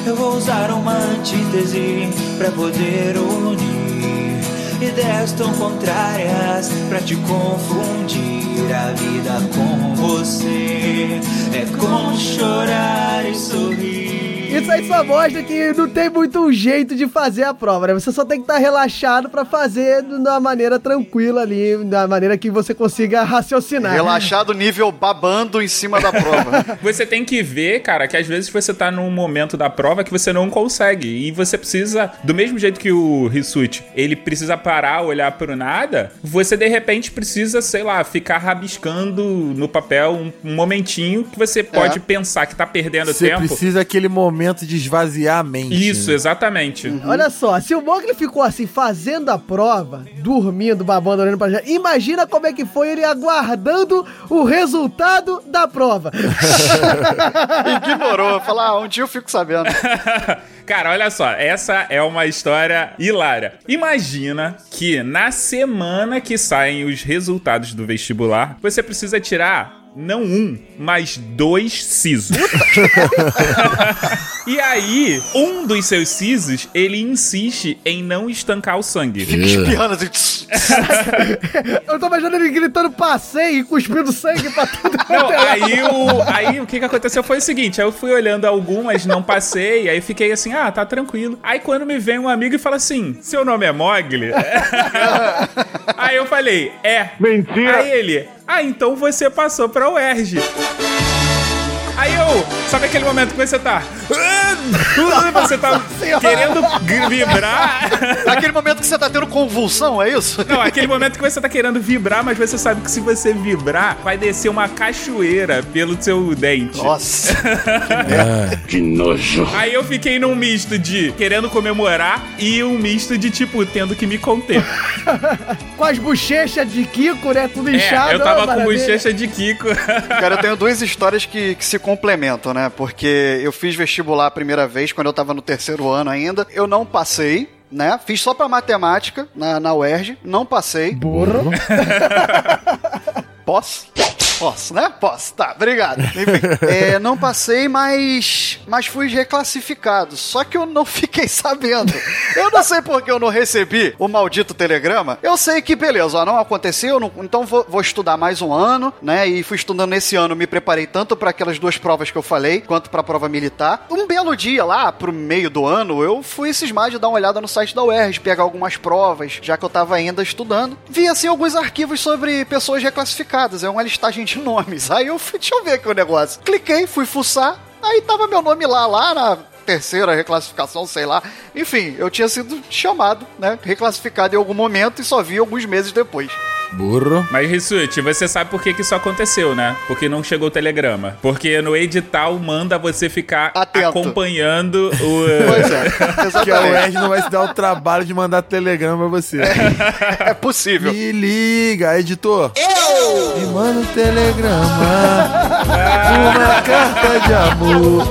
Speaker 18: Eu vou usar uma antítese pra poder unir ideias tão contrárias pra te confundir. A vida com você é como chorar e sorrir.
Speaker 3: Isso aí só mostra que não tem muito jeito de fazer a prova, né? Você só tem que estar relaxado pra fazer de uma maneira tranquila ali, da maneira que você consiga raciocinar.
Speaker 4: Relaxado, nível babando em cima da prova.
Speaker 6: Você tem que ver, cara, que às vezes você tá num momento da prova que você não consegue. E você precisa, do mesmo jeito que o Rissuti, ele precisa parar, olhar pro nada, você de repente precisa, sei lá, ficar rabiscando no papel um, um momentinho que você pode pensar que tá perdendo
Speaker 5: Você
Speaker 6: tempo.
Speaker 5: precisa aquele momento momento de esvaziar a mente.
Speaker 6: Isso, exatamente.
Speaker 3: Olha só, se o Mogli ficou assim, fazendo a prova, dormindo, babando, olhando pra gente, imagina como é que foi ele aguardando o resultado da prova.
Speaker 4: Ignorou. Falar, ah, um dia eu fico sabendo.
Speaker 6: Cara, olha só, essa é uma história hilária. Imagina que na semana que saem os resultados do vestibular, você precisa tirar não um, mas dois sisos. e aí, um dos seus sisos, ele insiste em não estancar o sangue.
Speaker 4: Fica espirrando assim. tss,
Speaker 3: Eu tô imaginando ele gritando passei e cuspindo sangue pra tudo.
Speaker 6: Não,
Speaker 3: é
Speaker 6: aí o, aí o que que aconteceu foi o seguinte, aí eu fui olhando algumas, não passei, aí fiquei assim, ah, tá tranquilo. Aí quando me vem um amigo e fala assim, seu nome é Mogli? aí eu falei, é.
Speaker 14: Mentira.
Speaker 6: Aí ele, ah, então você passou pra UERJ. Aí eu, sabe aquele momento que você tá. Você tá querendo vibrar.
Speaker 4: Aquele momento que você tá tendo convulsão, é isso?
Speaker 6: Não, aquele momento que você tá querendo vibrar, mas você sabe que se você vibrar, vai descer uma cachoeira pelo seu dente.
Speaker 4: Nossa.
Speaker 14: Que nojo.
Speaker 6: Aí eu fiquei num misto de querendo comemorar e um misto de, tipo, tendo que me conter.
Speaker 3: Com as bochechas de Kiko, né? Tudo
Speaker 6: É,
Speaker 3: inchado.
Speaker 6: eu tava com bochecha de Kiko.
Speaker 4: Cara, eu tenho duas histórias que, que se complementam, né? Porque eu fiz vestibular a primeira vez, quando eu tava no terceiro ano ainda. Eu não passei. Né? Fiz só pra matemática na, na UERJ, não passei.
Speaker 3: Burro.
Speaker 4: Posso? Posso, né? Posso, tá, obrigado. Enfim, é, não passei, mas, mas fui reclassificado. Só que eu não fiquei sabendo. Eu não sei porque eu não recebi o maldito telegrama. Eu sei que, beleza, ó, não aconteceu, não- então vou, vou estudar mais um ano, né? E fui estudando nesse ano, me preparei tanto para aquelas duas provas que eu falei, quanto para a prova militar. Um belo dia lá, pro meio do ano, eu fui cismar de dar uma olhada no site da UERJ, pegar algumas provas, já que eu tava ainda estudando. Vi, assim, alguns arquivos sobre pessoas reclassificadas. É uma listagem de nomes. Aí eu fui, deixa eu ver aqui o negócio. Cliquei, fui fuçar. Aí tava meu nome lá, lá na terceira reclassificação, sei lá. Enfim, eu tinha sido chamado, né? Reclassificado em algum momento e só vi alguns meses depois.
Speaker 5: Burro.
Speaker 6: Mas, Rissuti, você sabe por que, que isso aconteceu, né? Porque não chegou o telegrama. Porque no edital manda você ficar acompanhando o.
Speaker 4: Pois é,
Speaker 5: Que a
Speaker 4: exatamente.
Speaker 5: UERJ não vai se dar o trabalho de mandar telegrama pra você.
Speaker 4: É possível.
Speaker 5: Me liga, editor. Eu! Me manda um telegrama. uma carta de amor.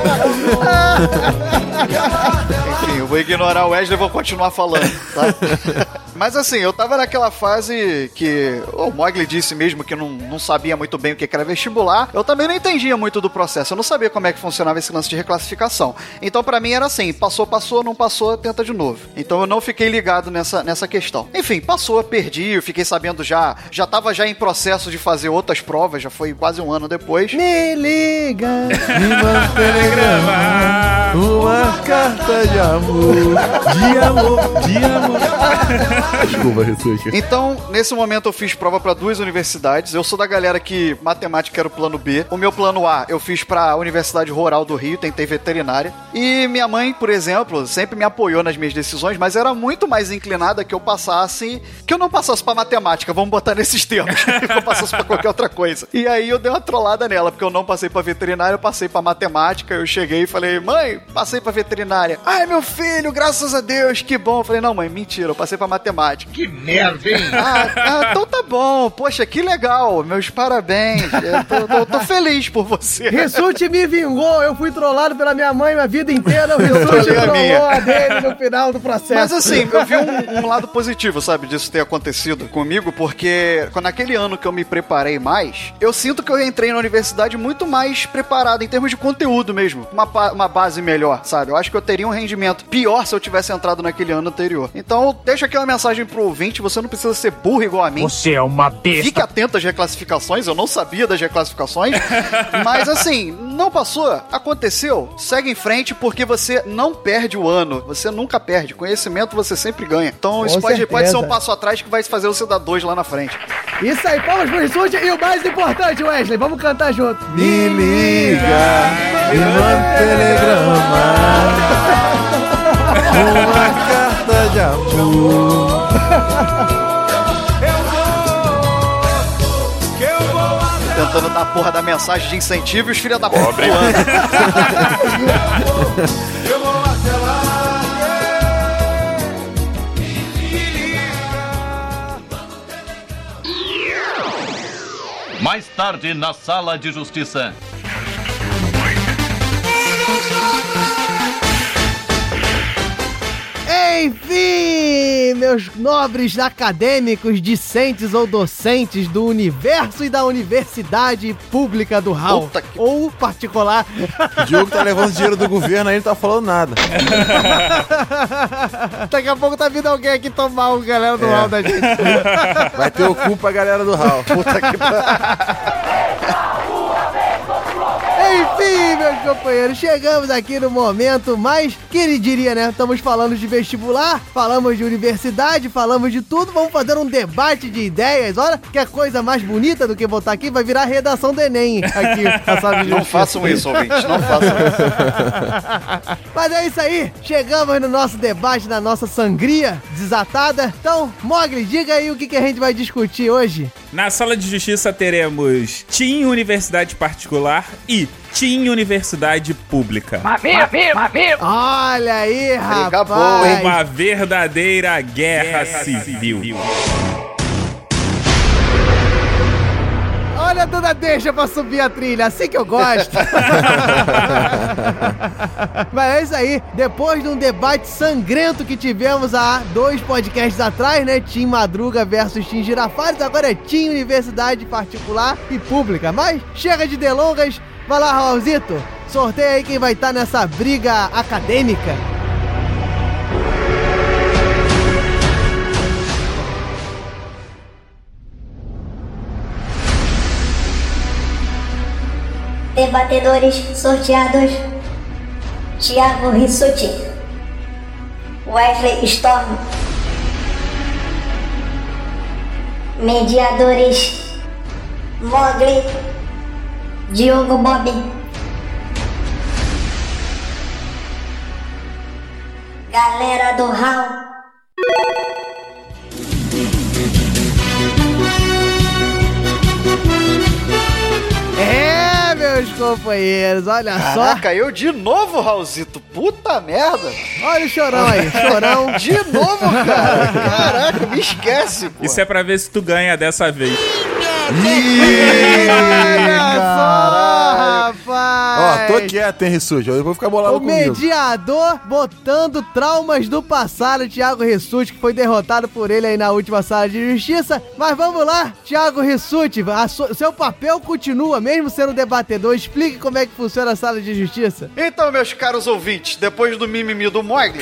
Speaker 4: Enfim, eu vou ignorar o Wesley e vou continuar falando, tá? Mas assim, eu tava naquela fase que o Mogli disse mesmo que não, não sabia muito bem o que era vestibular. Eu também não entendia muito do processo. Eu não sabia como é que funcionava esse lance de reclassificação. Então, pra mim, era assim: passou, passou, não passou, tenta de novo. Então, eu não fiquei ligado nessa, nessa questão. Enfim, passou, perdi, eu fiquei sabendo já. Já tava já em processo de fazer outras provas, já foi quase um ano depois.
Speaker 3: Me liga.
Speaker 5: Me telegrama. Uma carta de amor. De amor, de amor. Desculpa, Rissuti.
Speaker 4: Então, nesse momento eu fiz prova pra duas universidades. Eu sou da galera que matemática era o plano B. O meu plano A eu fiz pra Universidade Rural do Rio, tentei veterinária. E minha mãe, por exemplo, sempre me apoiou nas minhas decisões, mas era muito mais inclinada que eu passasse, que eu não passasse pra matemática, vamos botar nesses termos, que eu passasse pra qualquer outra coisa. E aí eu dei uma trollada nela, porque eu não passei pra veterinária, eu passei pra matemática. Eu cheguei e falei: "Mãe, passei pra veterinária". "Ai, meu filho, graças a Deus, que bom". Eu falei: "Não, mãe, mentira, eu passei pra matemática".
Speaker 14: Que merda, hein?
Speaker 4: Ah, ah, então tá bom. Poxa, que legal. Meus parabéns. Eu tô, tô- tô feliz por você.
Speaker 3: Rissuti me vingou, eu fui trollado pela minha mãe a vida inteira, o Rissuti
Speaker 4: trolei a minha.
Speaker 3: trollou a dele no final do processo.
Speaker 4: Mas assim, eu vi um, um lado positivo, sabe, disso ter acontecido comigo, porque naquele ano que eu me preparei mais, eu sinto que eu entrei na universidade muito mais preparado em termos de conteúdo mesmo, uma, uma base melhor, sabe? Eu acho que eu teria um rendimento pior se eu tivesse entrado naquele ano anterior. Então, deixa aqui uma mensagem pro ouvinte, você não precisa ser burro igual a mim.
Speaker 14: Você é uma besta.
Speaker 4: Fique atento às reclassificações, eu não sabia das reclassificações, mas assim, não passou, aconteceu, segue em frente porque você não perde o ano, você nunca perde, conhecimento você sempre ganha. Então isso pode, pode ser um passo atrás que vai fazer você dar dois lá na frente.
Speaker 3: Isso aí, palmas pro Rissuti e o mais importante, Wesley, vamos cantar junto.
Speaker 5: Me liga, me manda telegrama. Uma carta de amor.
Speaker 12: Que eu vou até
Speaker 4: tentando dar a porra da mensagem de incentivo e os filha da puta.
Speaker 1: Eu vou até lá.
Speaker 25: Mais tarde, na sala de justiça.
Speaker 3: Enfim, meus nobres acadêmicos, discentes ou docentes do universo e da universidade pública do Raul. Ou particular.
Speaker 5: O Diogo tá levando dinheiro do governo aí, não tá falando nada.
Speaker 3: Daqui a pouco tá vindo alguém aqui tomar o galera do
Speaker 5: É.
Speaker 3: Raul da gente.
Speaker 5: Vai ter o cu pra galera do Hall.
Speaker 4: Puta que
Speaker 3: Enfim, meus companheiros, chegamos aqui no momento mais queridinha, né? Estamos falando de vestibular, falamos de universidade, falamos de tudo. Vamos fazer um debate de ideias. Olha que a coisa mais bonita do que botar aqui vai virar a redação do Enem aqui
Speaker 4: Não façam isso, ouvintes, não façam isso.
Speaker 3: Mas é isso aí, chegamos no nosso debate, na nossa sangria desatada. Então, Mogli, diga aí o que, que a gente vai discutir hoje.
Speaker 6: Na sala de justiça teremos Team Universidade Particular e Team Universidade Pública.
Speaker 3: Olha aí, rapaz.
Speaker 6: Uma verdadeira guerra, civil.
Speaker 3: Olha a dona deixa pra subir a trilha, assim que eu gosto. Mas é isso aí, depois de um debate sangrento que tivemos há dois podcasts atrás, né? Team Madruga versus Team Girafares, agora é Team Universidade Particular e Pública. Mas chega de delongas, vai lá, Raulzito, sorteia aí quem vai estar nessa briga acadêmica.
Speaker 2: Debatedores sorteados: Thiago Rissuti, Wesley Storm. Mediadores: Mogli, Diogo Bob. Galera do Raul.
Speaker 3: Companheiros, olha só.
Speaker 4: Caraca, eu de novo, Raulzito. Puta merda.
Speaker 3: Olha o chorão aí, chorão.
Speaker 4: De novo, cara. Caraca, me esquece, pô.
Speaker 6: Isso é pra ver se tu ganha dessa vez.
Speaker 3: Olha só, rapaz.
Speaker 5: Ó, tô quieto, hein, Rissuja. Eu vou ficar bolado
Speaker 3: O
Speaker 5: comigo.
Speaker 3: mediador botando traumas do passado, Thiago Rissuti, que foi derrotado por ele aí na última sala de justiça. Mas vamos lá, Thiago Rissuti, a su- seu papel continua, mesmo sendo debatedor. Explique como é que funciona a sala de justiça.
Speaker 4: Então, meus caros ouvintes, depois do mimimi do Mogli,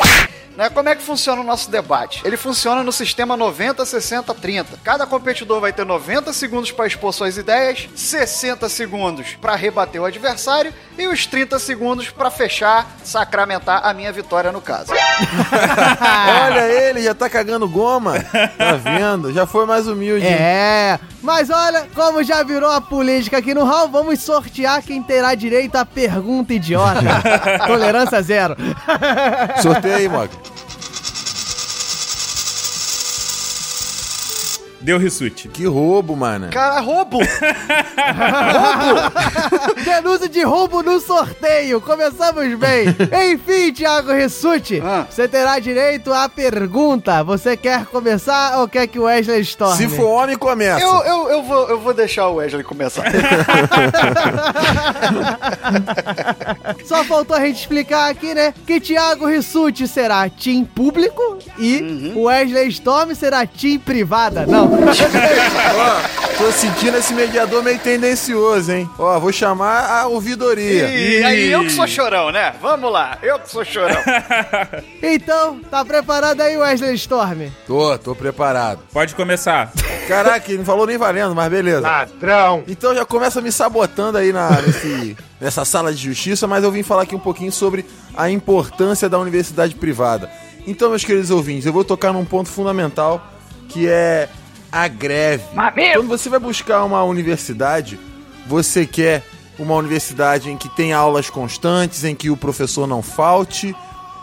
Speaker 4: né, como é que funciona o nosso debate? Ele funciona no sistema 90, 60, 30. Cada competidor vai ter 90 segundos para expor suas ideias, 60 segundos para rebater o adversário e os 30 segundos para fechar, sacramentar a minha vitória no caso.
Speaker 5: Olha ele, já tá cagando goma. Tá vendo? Já foi mais humilde.
Speaker 3: É, mas olha, como já virou a política aqui no hall, vamos sortear quem terá direito à pergunta idiota. Tolerância zero.
Speaker 5: Sorteia aí, Mog.
Speaker 6: Deu Rissuti.
Speaker 5: Que roubo, mano.
Speaker 4: Cara, roubo!
Speaker 3: Denúncia de roubo no sorteio. Começamos bem. Enfim, Thiago Rissuti,
Speaker 4: Ah.
Speaker 3: você terá direito à pergunta. Você quer começar ou quer que o Wesley Storm?
Speaker 5: Se for homem, começa.
Speaker 4: Eu, eu, eu, vou, eu vou deixar o Wesley começar.
Speaker 3: Só faltou a gente explicar aqui, né? Que Thiago Rissuti será team público e
Speaker 4: Uhum.
Speaker 3: o Wesley Storm será team privada. Não.
Speaker 5: Ó, tô sentindo esse mediador meio tendencioso, hein? Ó, vou chamar a ouvidoria.
Speaker 4: E aí, eu que sou chorão, né? Vamos lá, eu que sou chorão.
Speaker 3: então, tá preparado aí, Wesley Storm?
Speaker 5: Tô, tô preparado.
Speaker 6: Pode começar.
Speaker 5: Caraca, ele não falou nem valendo, mas beleza.
Speaker 14: Ladrão.
Speaker 5: Então já começa me sabotando aí na, nesse- nessa sala de justiça, mas eu vim falar aqui um pouquinho sobre a importância da universidade privada. Então, meus queridos ouvintes, eu vou tocar num ponto fundamental que é a greve. Quando você vai buscar uma universidade, você quer uma universidade em que tem aulas constantes, em que o professor não falte,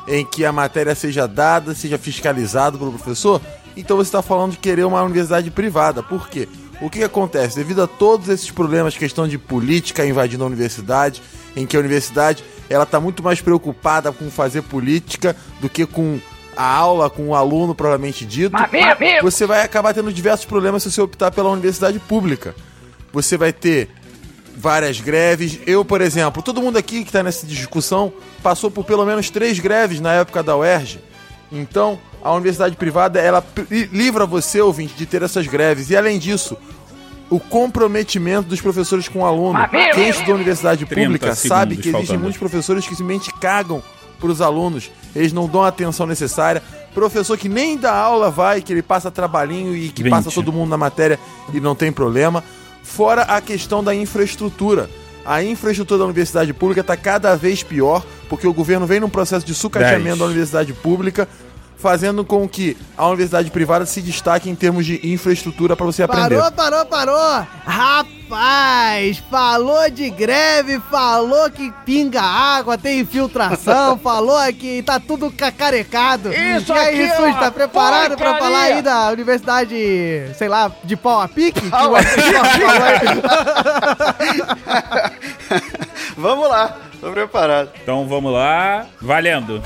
Speaker 5: em que a matéria seja dada, seja fiscalizado pelo professor. Então você está falando de querer uma universidade privada. Por quê? O que, que acontece? Devido a todos esses problemas, questão de política invadindo a universidade, em que a universidade ela está muito mais preocupada com fazer política do que com a aula, com o aluno propriamente dito. Você vai acabar tendo diversos problemas se você optar pela universidade pública. Você vai ter várias greves. Eu, por exemplo, todo mundo aqui que está nessa discussão passou por pelo menos três greves na época da UERJ. Então, a universidade privada, ela livra você, ouvinte, de ter essas greves. E além disso, o comprometimento dos professores com o aluno. Quem
Speaker 14: meu.
Speaker 5: universidade
Speaker 6: 30
Speaker 5: pública sabe que existem
Speaker 6: faltando.
Speaker 5: muitos professores que simplesmente cagam pros alunos. Eles não dão a atenção necessária. Professor que nem dá aula vai, que ele passa trabalhinho e que
Speaker 6: 20.
Speaker 5: passa todo mundo na matéria e não tem problema. Fora a questão da infraestrutura. A infraestrutura da universidade pública está cada vez pior, porque o governo vem num processo de sucateamento
Speaker 6: 10.
Speaker 5: da universidade pública, fazendo com que a universidade privada se destaque em termos de infraestrutura para você aprender.
Speaker 3: Parou, parou, parou! Rapaz, falou de greve, falou que pinga água, tem infiltração, falou que tá tudo cacarecado.
Speaker 14: Isso
Speaker 3: e aí,
Speaker 14: aqui é
Speaker 3: Jesus, tá preparado pra
Speaker 14: porcaria.
Speaker 3: falar aí da universidade, sei lá, de pau a pique? Que
Speaker 4: Pau
Speaker 3: o
Speaker 4: a
Speaker 3: pessoal falou aí?
Speaker 4: Vamos lá, tô preparado.
Speaker 6: Então vamos lá. Valendo.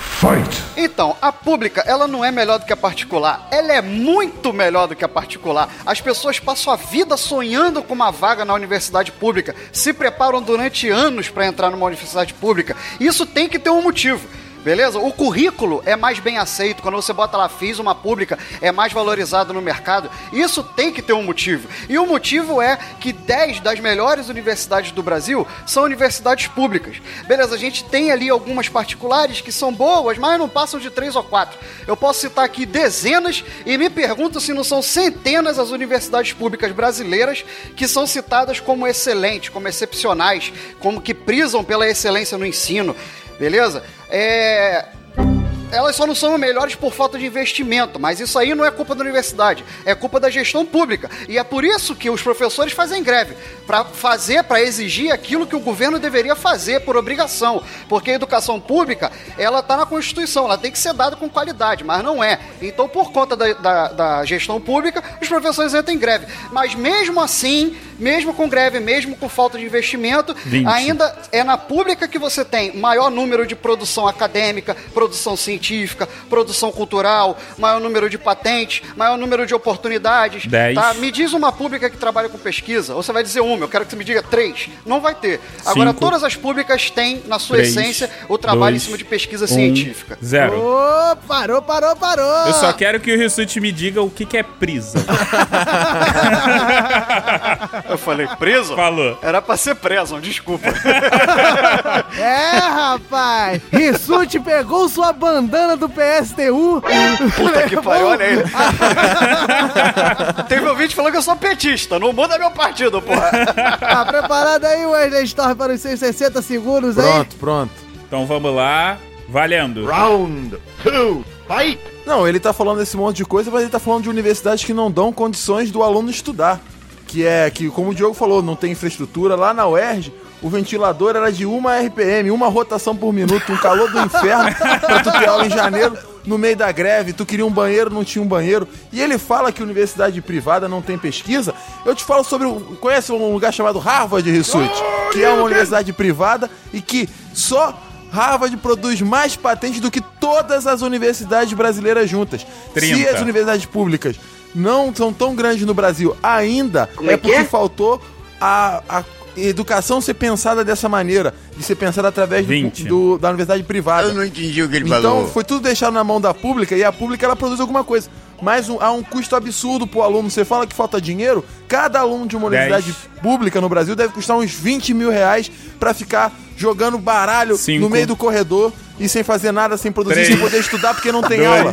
Speaker 4: Então, a pública, ela não é melhor do que a particular. Ela é muito melhor do que a particular. As pessoas passam a vida sonhando com uma vaga na universidade pública, se preparam durante anos para entrar numa universidade pública. Isso tem que ter um motivo. Beleza? O currículo é mais bem aceito. Quando você bota lá, fiz uma pública, é mais valorizado no mercado. Isso tem que ter um motivo. E o motivo é que 10 das melhores universidades do Brasil são universidades públicas. Beleza, a gente tem ali algumas particulares que são boas, mas não passam de 3 ou 4. Eu posso citar aqui dezenas e me pergunto se não são centenas as universidades públicas brasileiras que são citadas como excelentes, como excepcionais, como que prisam pela excelência no ensino. Beleza? É. Elas só não são melhores por falta de investimento, mas isso aí não é culpa da universidade, é culpa da gestão pública. E é por isso que os professores fazem greve, para fazer, para exigir aquilo que o governo deveria fazer por obrigação, porque a educação pública, ela está na Constituição, ela tem que ser dada com qualidade, mas não é. Então, por conta da, da, da gestão pública, os professores entram em greve. Mas mesmo assim, mesmo com greve, mesmo com falta de investimento,
Speaker 6: 20.
Speaker 4: ainda é na pública que você tem maior número de produção acadêmica, produção científica, produção cultural, maior número de patentes, maior número de oportunidades.
Speaker 6: Dez.
Speaker 4: Tá? Me diz uma pública que trabalha com pesquisa, ou você vai dizer uma, eu quero que você me diga três. Não vai ter. Agora,
Speaker 6: Cinco.
Speaker 4: todas as públicas têm, na sua
Speaker 6: Três,
Speaker 4: essência, o trabalho
Speaker 6: dois,
Speaker 4: em cima de pesquisa
Speaker 6: um,
Speaker 4: científica.
Speaker 6: Zero.
Speaker 3: Ô, parou, parou, parou!
Speaker 6: Eu só quero que o Rissuti me diga o que, que é prisa.
Speaker 4: Eu falei, preso?
Speaker 6: Falou.
Speaker 4: Era pra ser preso, desculpa.
Speaker 3: É, rapaz! Rissuti pegou sua bandana do PSTU.
Speaker 4: Puta que pariu, olha aí. Teve ouvinte falando que eu sou petista, não muda meu partido, porra.
Speaker 3: Tá preparado aí, Wesley Storm, para os seus 60 segundos aí?
Speaker 5: Pronto, pronto.
Speaker 6: Então vamos lá. Valendo.
Speaker 5: Round two, fight! Não, ele tá falando desse monte de coisa, mas ele tá falando de universidades que não dão condições do aluno estudar. Que é que, como o Diogo falou, não tem infraestrutura. Lá na UERJ, o ventilador era de uma RPM, uma rotação por minuto, um calor do inferno pra tu ter aula em janeiro, no meio da greve, tu queria um banheiro, não tinha um banheiro. E ele fala que universidade privada não tem pesquisa. Eu te falo sobre. Conhece um lugar chamado Harvard Rissuti? Que é uma universidade privada e que só Harvard produz mais patentes do que todas as universidades brasileiras juntas. Se
Speaker 6: 30.
Speaker 5: as universidades públicas não são tão grandes no Brasil ainda,
Speaker 13: Como
Speaker 5: é,
Speaker 13: é que
Speaker 5: porque
Speaker 13: é?
Speaker 5: faltou a, a educação ser pensada dessa maneira, de ser pensada através do,
Speaker 6: 20.
Speaker 5: do- da universidade privada.
Speaker 13: Eu não entendi o que ele
Speaker 5: Então
Speaker 13: falou.
Speaker 5: foi tudo deixado na mão da pública e a pública ela produz alguma coisa. Mas um- há um custo absurdo pro aluno. Você fala que falta dinheiro, cada aluno de uma
Speaker 6: Dez.
Speaker 5: universidade pública no Brasil deve custar uns 20 mil reais pra ficar jogando baralho
Speaker 6: Cinco.
Speaker 5: no meio do corredor e sem fazer nada, sem produzir,
Speaker 6: Três.
Speaker 5: sem poder estudar porque não tem
Speaker 6: Dois,
Speaker 5: aula.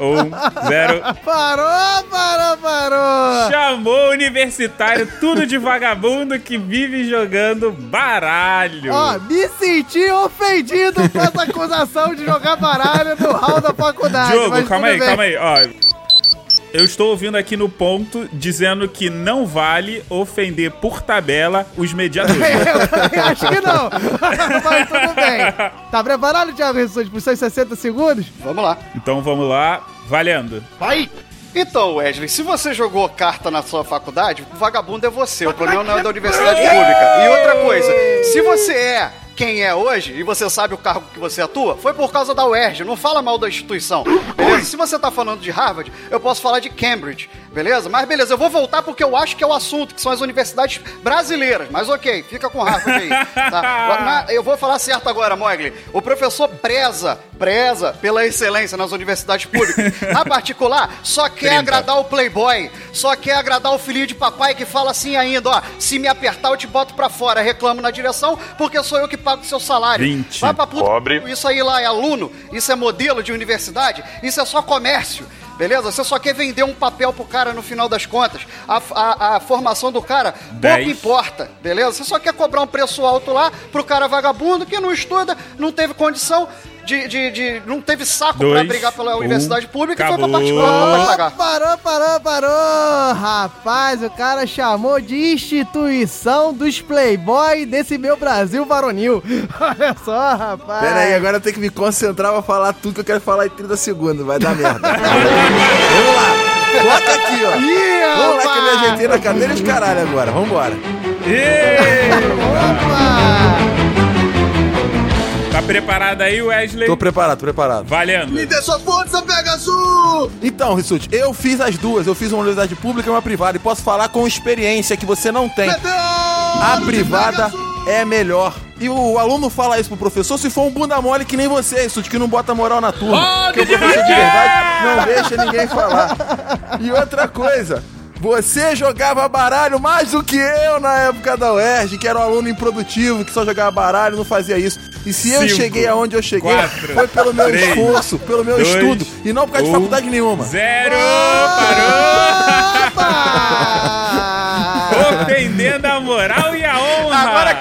Speaker 6: um, zero.
Speaker 3: Parou, parou, parou!
Speaker 6: Chamou o universitário, tudo de vagabundo que vive jogando baralho.
Speaker 3: Ó, me senti ofendido com essa acusação de jogar baralho no hall da faculdade.
Speaker 6: Diogo, calma aí,
Speaker 3: bem.
Speaker 6: calma aí, ó. Eu estou ouvindo aqui no ponto dizendo que não vale ofender por tabela os mediadores.
Speaker 3: Eu acho que não. Mas tudo bem. Tá preparado, Thiago Rissuti, pros seus 60 segundos?
Speaker 4: Vamos lá.
Speaker 6: então vamos lá, valendo.
Speaker 5: Vai!
Speaker 4: Então, Wesley, se você jogou carta na sua faculdade, o vagabundo é você. O problema não é da universidade pública. E outra coisa, se você é quem é hoje e você sabe o cargo que você atua, foi por causa da UERJ. Não fala mal da instituição. Beleza? Se você tá falando de Harvard, eu posso falar de Cambridge. Beleza? Mas beleza, eu vou voltar porque eu acho que é o assunto, que são as universidades brasileiras. Mas ok, fica com Harvard aí. Tá? Eu vou falar certo agora, Mogli. O professor preza, preza pela excelência nas universidades públicas. Na particular, só quer
Speaker 6: 30.
Speaker 4: agradar o playboy, só quer agradar o filhinho de papai que fala assim ainda, ó, se me apertar eu te boto pra fora, reclamo na direção porque sou eu que pago o seu salário.
Speaker 6: 20.
Speaker 4: Vai pra puta.
Speaker 6: Pobre.
Speaker 4: Isso aí lá é aluno, isso é modelo de universidade, isso é só comércio. Beleza? Você só quer vender um papel pro cara no final das contas. A, a- a formação do cara pouco
Speaker 6: Dez.
Speaker 4: importa, beleza? Você só quer cobrar um preço alto lá pro cara vagabundo que não estuda, não teve condição de. de, de- não teve saco pra
Speaker 6: Dois,
Speaker 4: brigar pela
Speaker 6: um,
Speaker 4: universidade pública e foi pra
Speaker 6: acabou.
Speaker 4: particular pra pagar.
Speaker 3: Parou, parou, parou! Rapaz, o cara chamou de instituição dos playboy desse meu Brasil varonil. Olha só, rapaz.
Speaker 5: Pera aí, agora eu tenho que me concentrar pra falar tudo que eu quero falar em 30 segundos. Vai dar merda. Vamos lá. Bota aqui, ó.
Speaker 3: Ih,
Speaker 5: Vamos lá que eu me ajeitei na cadeira e os caralho agora. Vambora.
Speaker 6: Tá preparado aí, Wesley?
Speaker 5: Tô preparado, tô preparado.
Speaker 6: Valendo.
Speaker 1: dê sua força, Pegasus!
Speaker 5: Então, Rissuti, eu fiz as duas. Eu fiz uma universidade pública e uma privada. E posso falar com experiência que você não tem. A privada é melhor. E o aluno fala isso pro professor se for um bunda mole que nem você, Rissuti, que não bota moral na turma. Porque o professor de verdade não deixa ninguém falar. E outra coisa. Você jogava baralho mais do que eu na época da UERJ, que era um aluno improdutivo, que só jogava baralho, não fazia isso. E se eu
Speaker 6: Cinco,
Speaker 5: cheguei aonde eu cheguei,
Speaker 6: quatro,
Speaker 5: foi pelo meu
Speaker 6: três,
Speaker 5: esforço, pelo meu
Speaker 6: dois,
Speaker 5: estudo, e não por causa de
Speaker 6: um,
Speaker 5: faculdade nenhuma.
Speaker 6: Zero! Parou! Ofendendo a moral e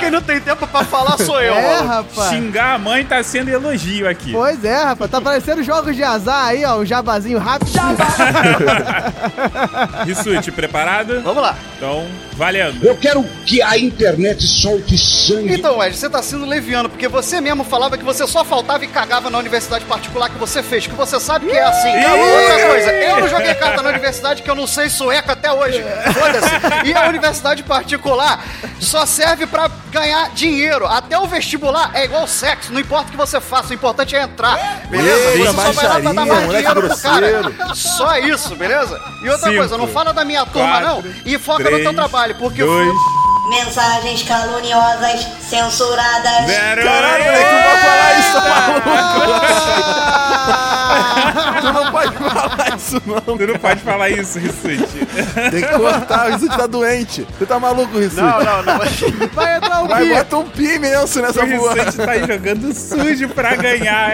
Speaker 4: quem não tem tempo pra falar sou eu,
Speaker 3: É,
Speaker 4: maluco.
Speaker 3: rapaz.
Speaker 6: Xingar a mãe tá sendo elogio aqui.
Speaker 3: Pois é, rapaz. Tá parecendo jogos de azar aí, ó. Um jabazinho rápido.
Speaker 6: Rissuti, preparado?
Speaker 4: Vamos lá.
Speaker 6: Então, valendo.
Speaker 14: Eu quero que a internet solte sangue.
Speaker 4: Então, Ed, você tá sendo leviano, porque você mesmo falava que você só faltava e cagava na universidade particular que você fez, que você sabe que é assim. Outra coisa, eu não joguei carta na universidade que eu não sei sueco até hoje. Foda-se. E a universidade particular só serve pra ganhar dinheiro. Até o vestibular é igual sexo, não importa o que você faça, o importante é entrar. Beleza?
Speaker 5: Eita,
Speaker 4: você só vai lá pra dar mais dinheiro pro cara. Só isso, beleza? E outra
Speaker 6: Cinco,
Speaker 4: coisa, não fala da minha turma,
Speaker 6: quatro,
Speaker 4: não. E foca no teu
Speaker 6: três,
Speaker 4: trabalho, porque
Speaker 6: dois,
Speaker 2: Mensagens caluniosas censuradas.
Speaker 6: zero!
Speaker 5: Caralho, moleque, pode falar isso, maluco. tu não pode falar isso, não.
Speaker 6: Tu não pode falar isso, Rissuti.
Speaker 5: Tem que cortar, o Rissuti tá doente. Você tá maluco, Rissuti?
Speaker 4: Não, não, não.
Speaker 3: Vai entrar um
Speaker 5: Vai,
Speaker 3: pi.
Speaker 5: bota um pi imenso nessa
Speaker 6: O
Speaker 5: porra.
Speaker 6: Rissuti tá jogando sujo pra ganhar.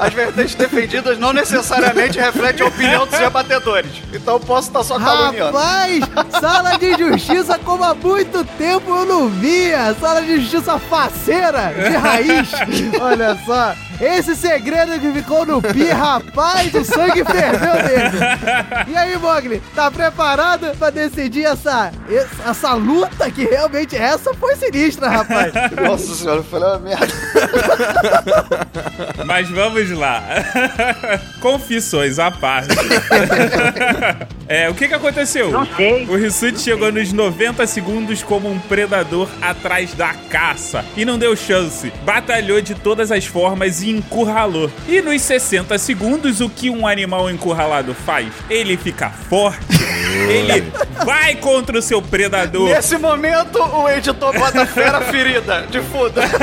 Speaker 4: As vertentes defendidas não necessariamente refletem a opinião dos rebatedores. Então posso estar só caluniando.
Speaker 3: Rapaz, sala de justiça como há muito tempo eu não via. Sala de justiça faceira, de raiz. Olha só. Esse segredo que ficou no pi, rapaz, o sangue ferveu dentro. E aí, Mogli, tá preparado pra decidir essa, essa, essa luta que realmente essa foi sinistra, rapaz.
Speaker 4: Nossa senhora, eu falei uma merda.
Speaker 6: Mas vamos lá. Confissões à parte. é, o que que aconteceu?
Speaker 13: Não sei.
Speaker 6: O Rissuti chegou nos 90 segundos como um predador atrás da caça e não deu chance. Batalhou de todas as formas e encurralou. E nos 60 segundos, o que um animal encurralado faz? Ele fica forte, ele vai contra o seu predador.
Speaker 4: Nesse momento, o editor bota fera ferida de fuda.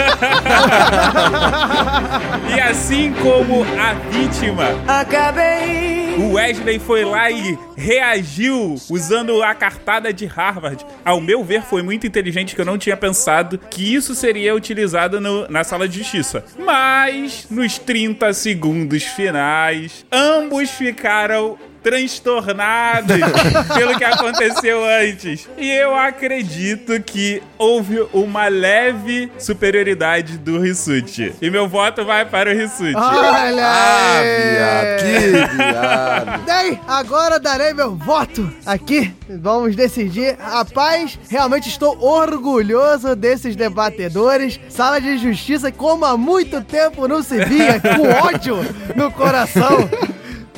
Speaker 6: E assim como a vítima,
Speaker 12: Acabei.
Speaker 6: o Wesley foi lá e reagiu usando a cartada de Harvard. Ao meu ver, foi muito inteligente que eu não tinha pensado que isso seria utilizado no- na sala de justiça. Mas, nos 30 segundos finais, ambos ficaram transtornados pelo que aconteceu antes. E eu acredito que houve uma leve superioridade do Rissuti. E meu voto vai para o Rissuti.
Speaker 3: Olha
Speaker 5: Ah, viado, que viado.
Speaker 3: Bem, agora darei meu voto aqui. Vamos decidir. Rapaz, realmente estou orgulhoso desses debatedores. Sala de justiça, como há muito tempo não se via, com ódio no coração.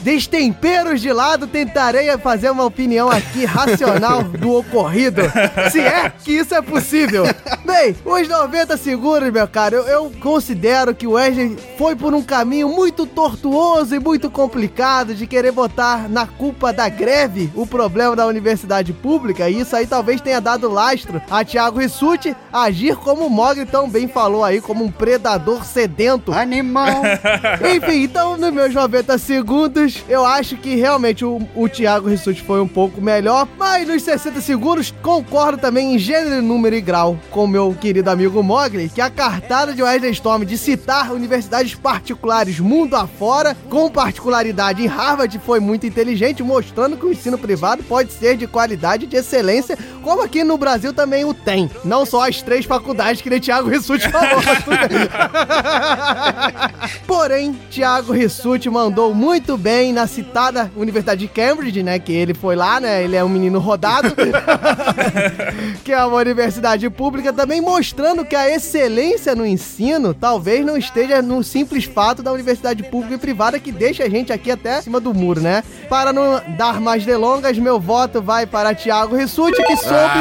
Speaker 3: Destemperos de lado, tentarei fazer uma opinião aqui racional do ocorrido. Se é que isso é possível. Bem, os 90 segundos, meu cara, eu, eu considero que o Wesley foi por um caminho muito tortuoso e muito complicado de querer botar na culpa da greve o problema da universidade pública. E isso aí talvez tenha dado lastro a Thiago Rissuti agir como o Mogli tão bem falou aí, como um predador sedento.
Speaker 4: Animal!
Speaker 3: Enfim, então nos meus 90 segundos, eu acho que realmente o, o Thiago Rissuti foi um pouco melhor, mas nos 60 segundos concordo também em gênero, número e grau com o meu querido amigo Mogli, que a cartada de Wesley Storm de citar universidades particulares mundo afora, com particularidade em Harvard, foi muito inteligente, mostrando que o ensino privado pode ser de qualidade e de excelência, como aqui no Brasil também o tem. Não só as três faculdades que o Thiago Rissuti falou. Porém, Thiago Rissuti mandou muito bem na citada Universidade de Cambridge, né? Que ele foi lá, né? Ele é um menino rodado. que é uma universidade pública, também mostrando que a excelência no ensino talvez não esteja no simples fato da universidade pública e privada que deixa a gente aqui até cima do muro, né? Para não dar mais delongas, meu voto vai para Thiago Rissuti, que soube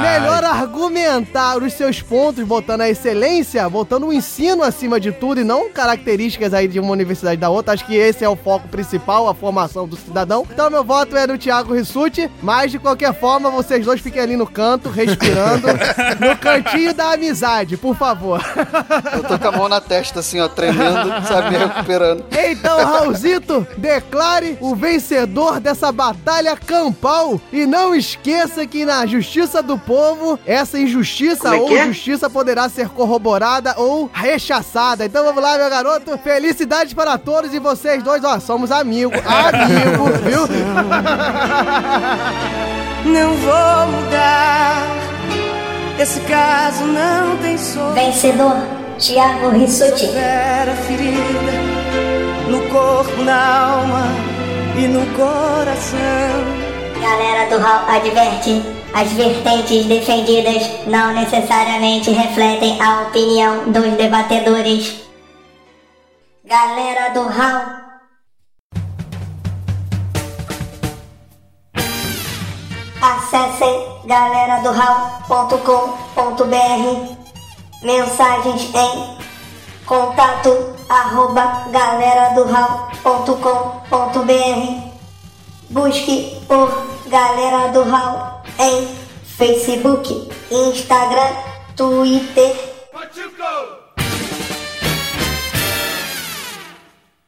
Speaker 3: melhor argumentar os seus pontos, botando a excelência, botando o ensino acima de tudo e não características aí de uma universidade da outra. Acho que esse é o foco principal, a formação do cidadão. Então meu voto é no Thiago Rissuti, mas de qualquer forma, vocês dois fiquem ali no canto, respirando, no cantinho da amizade, por favor.
Speaker 4: Eu tô com a mão na testa, assim, ó, tremendo, sabe, me recuperando.
Speaker 3: Então, Raulzito, declare o vencedor dessa batalha campal e não esqueça que na justiça do povo, essa injustiça
Speaker 13: é
Speaker 3: ou
Speaker 13: é?
Speaker 3: justiça poderá ser corroborada ou rechaçada. Então vamos lá, meu garoto. Felicidades para todos e vocês dois, ó, somos amigos. Amigos, viu?
Speaker 12: Não vou mudar. Esse caso não tem solução.
Speaker 2: Vencedor, Thiago Rissuti.
Speaker 12: Era ferida no corpo, na alma e no coração.
Speaker 2: Galera do Hall adverte: as vertentes defendidas não necessariamente refletem a opinião dos debatedores. Galera do Hall. Acessem galeradohall.com.br Mensagens em contato arroba galeradohall.com.br Busque por Galera do Hall em Facebook, Instagram, Twitter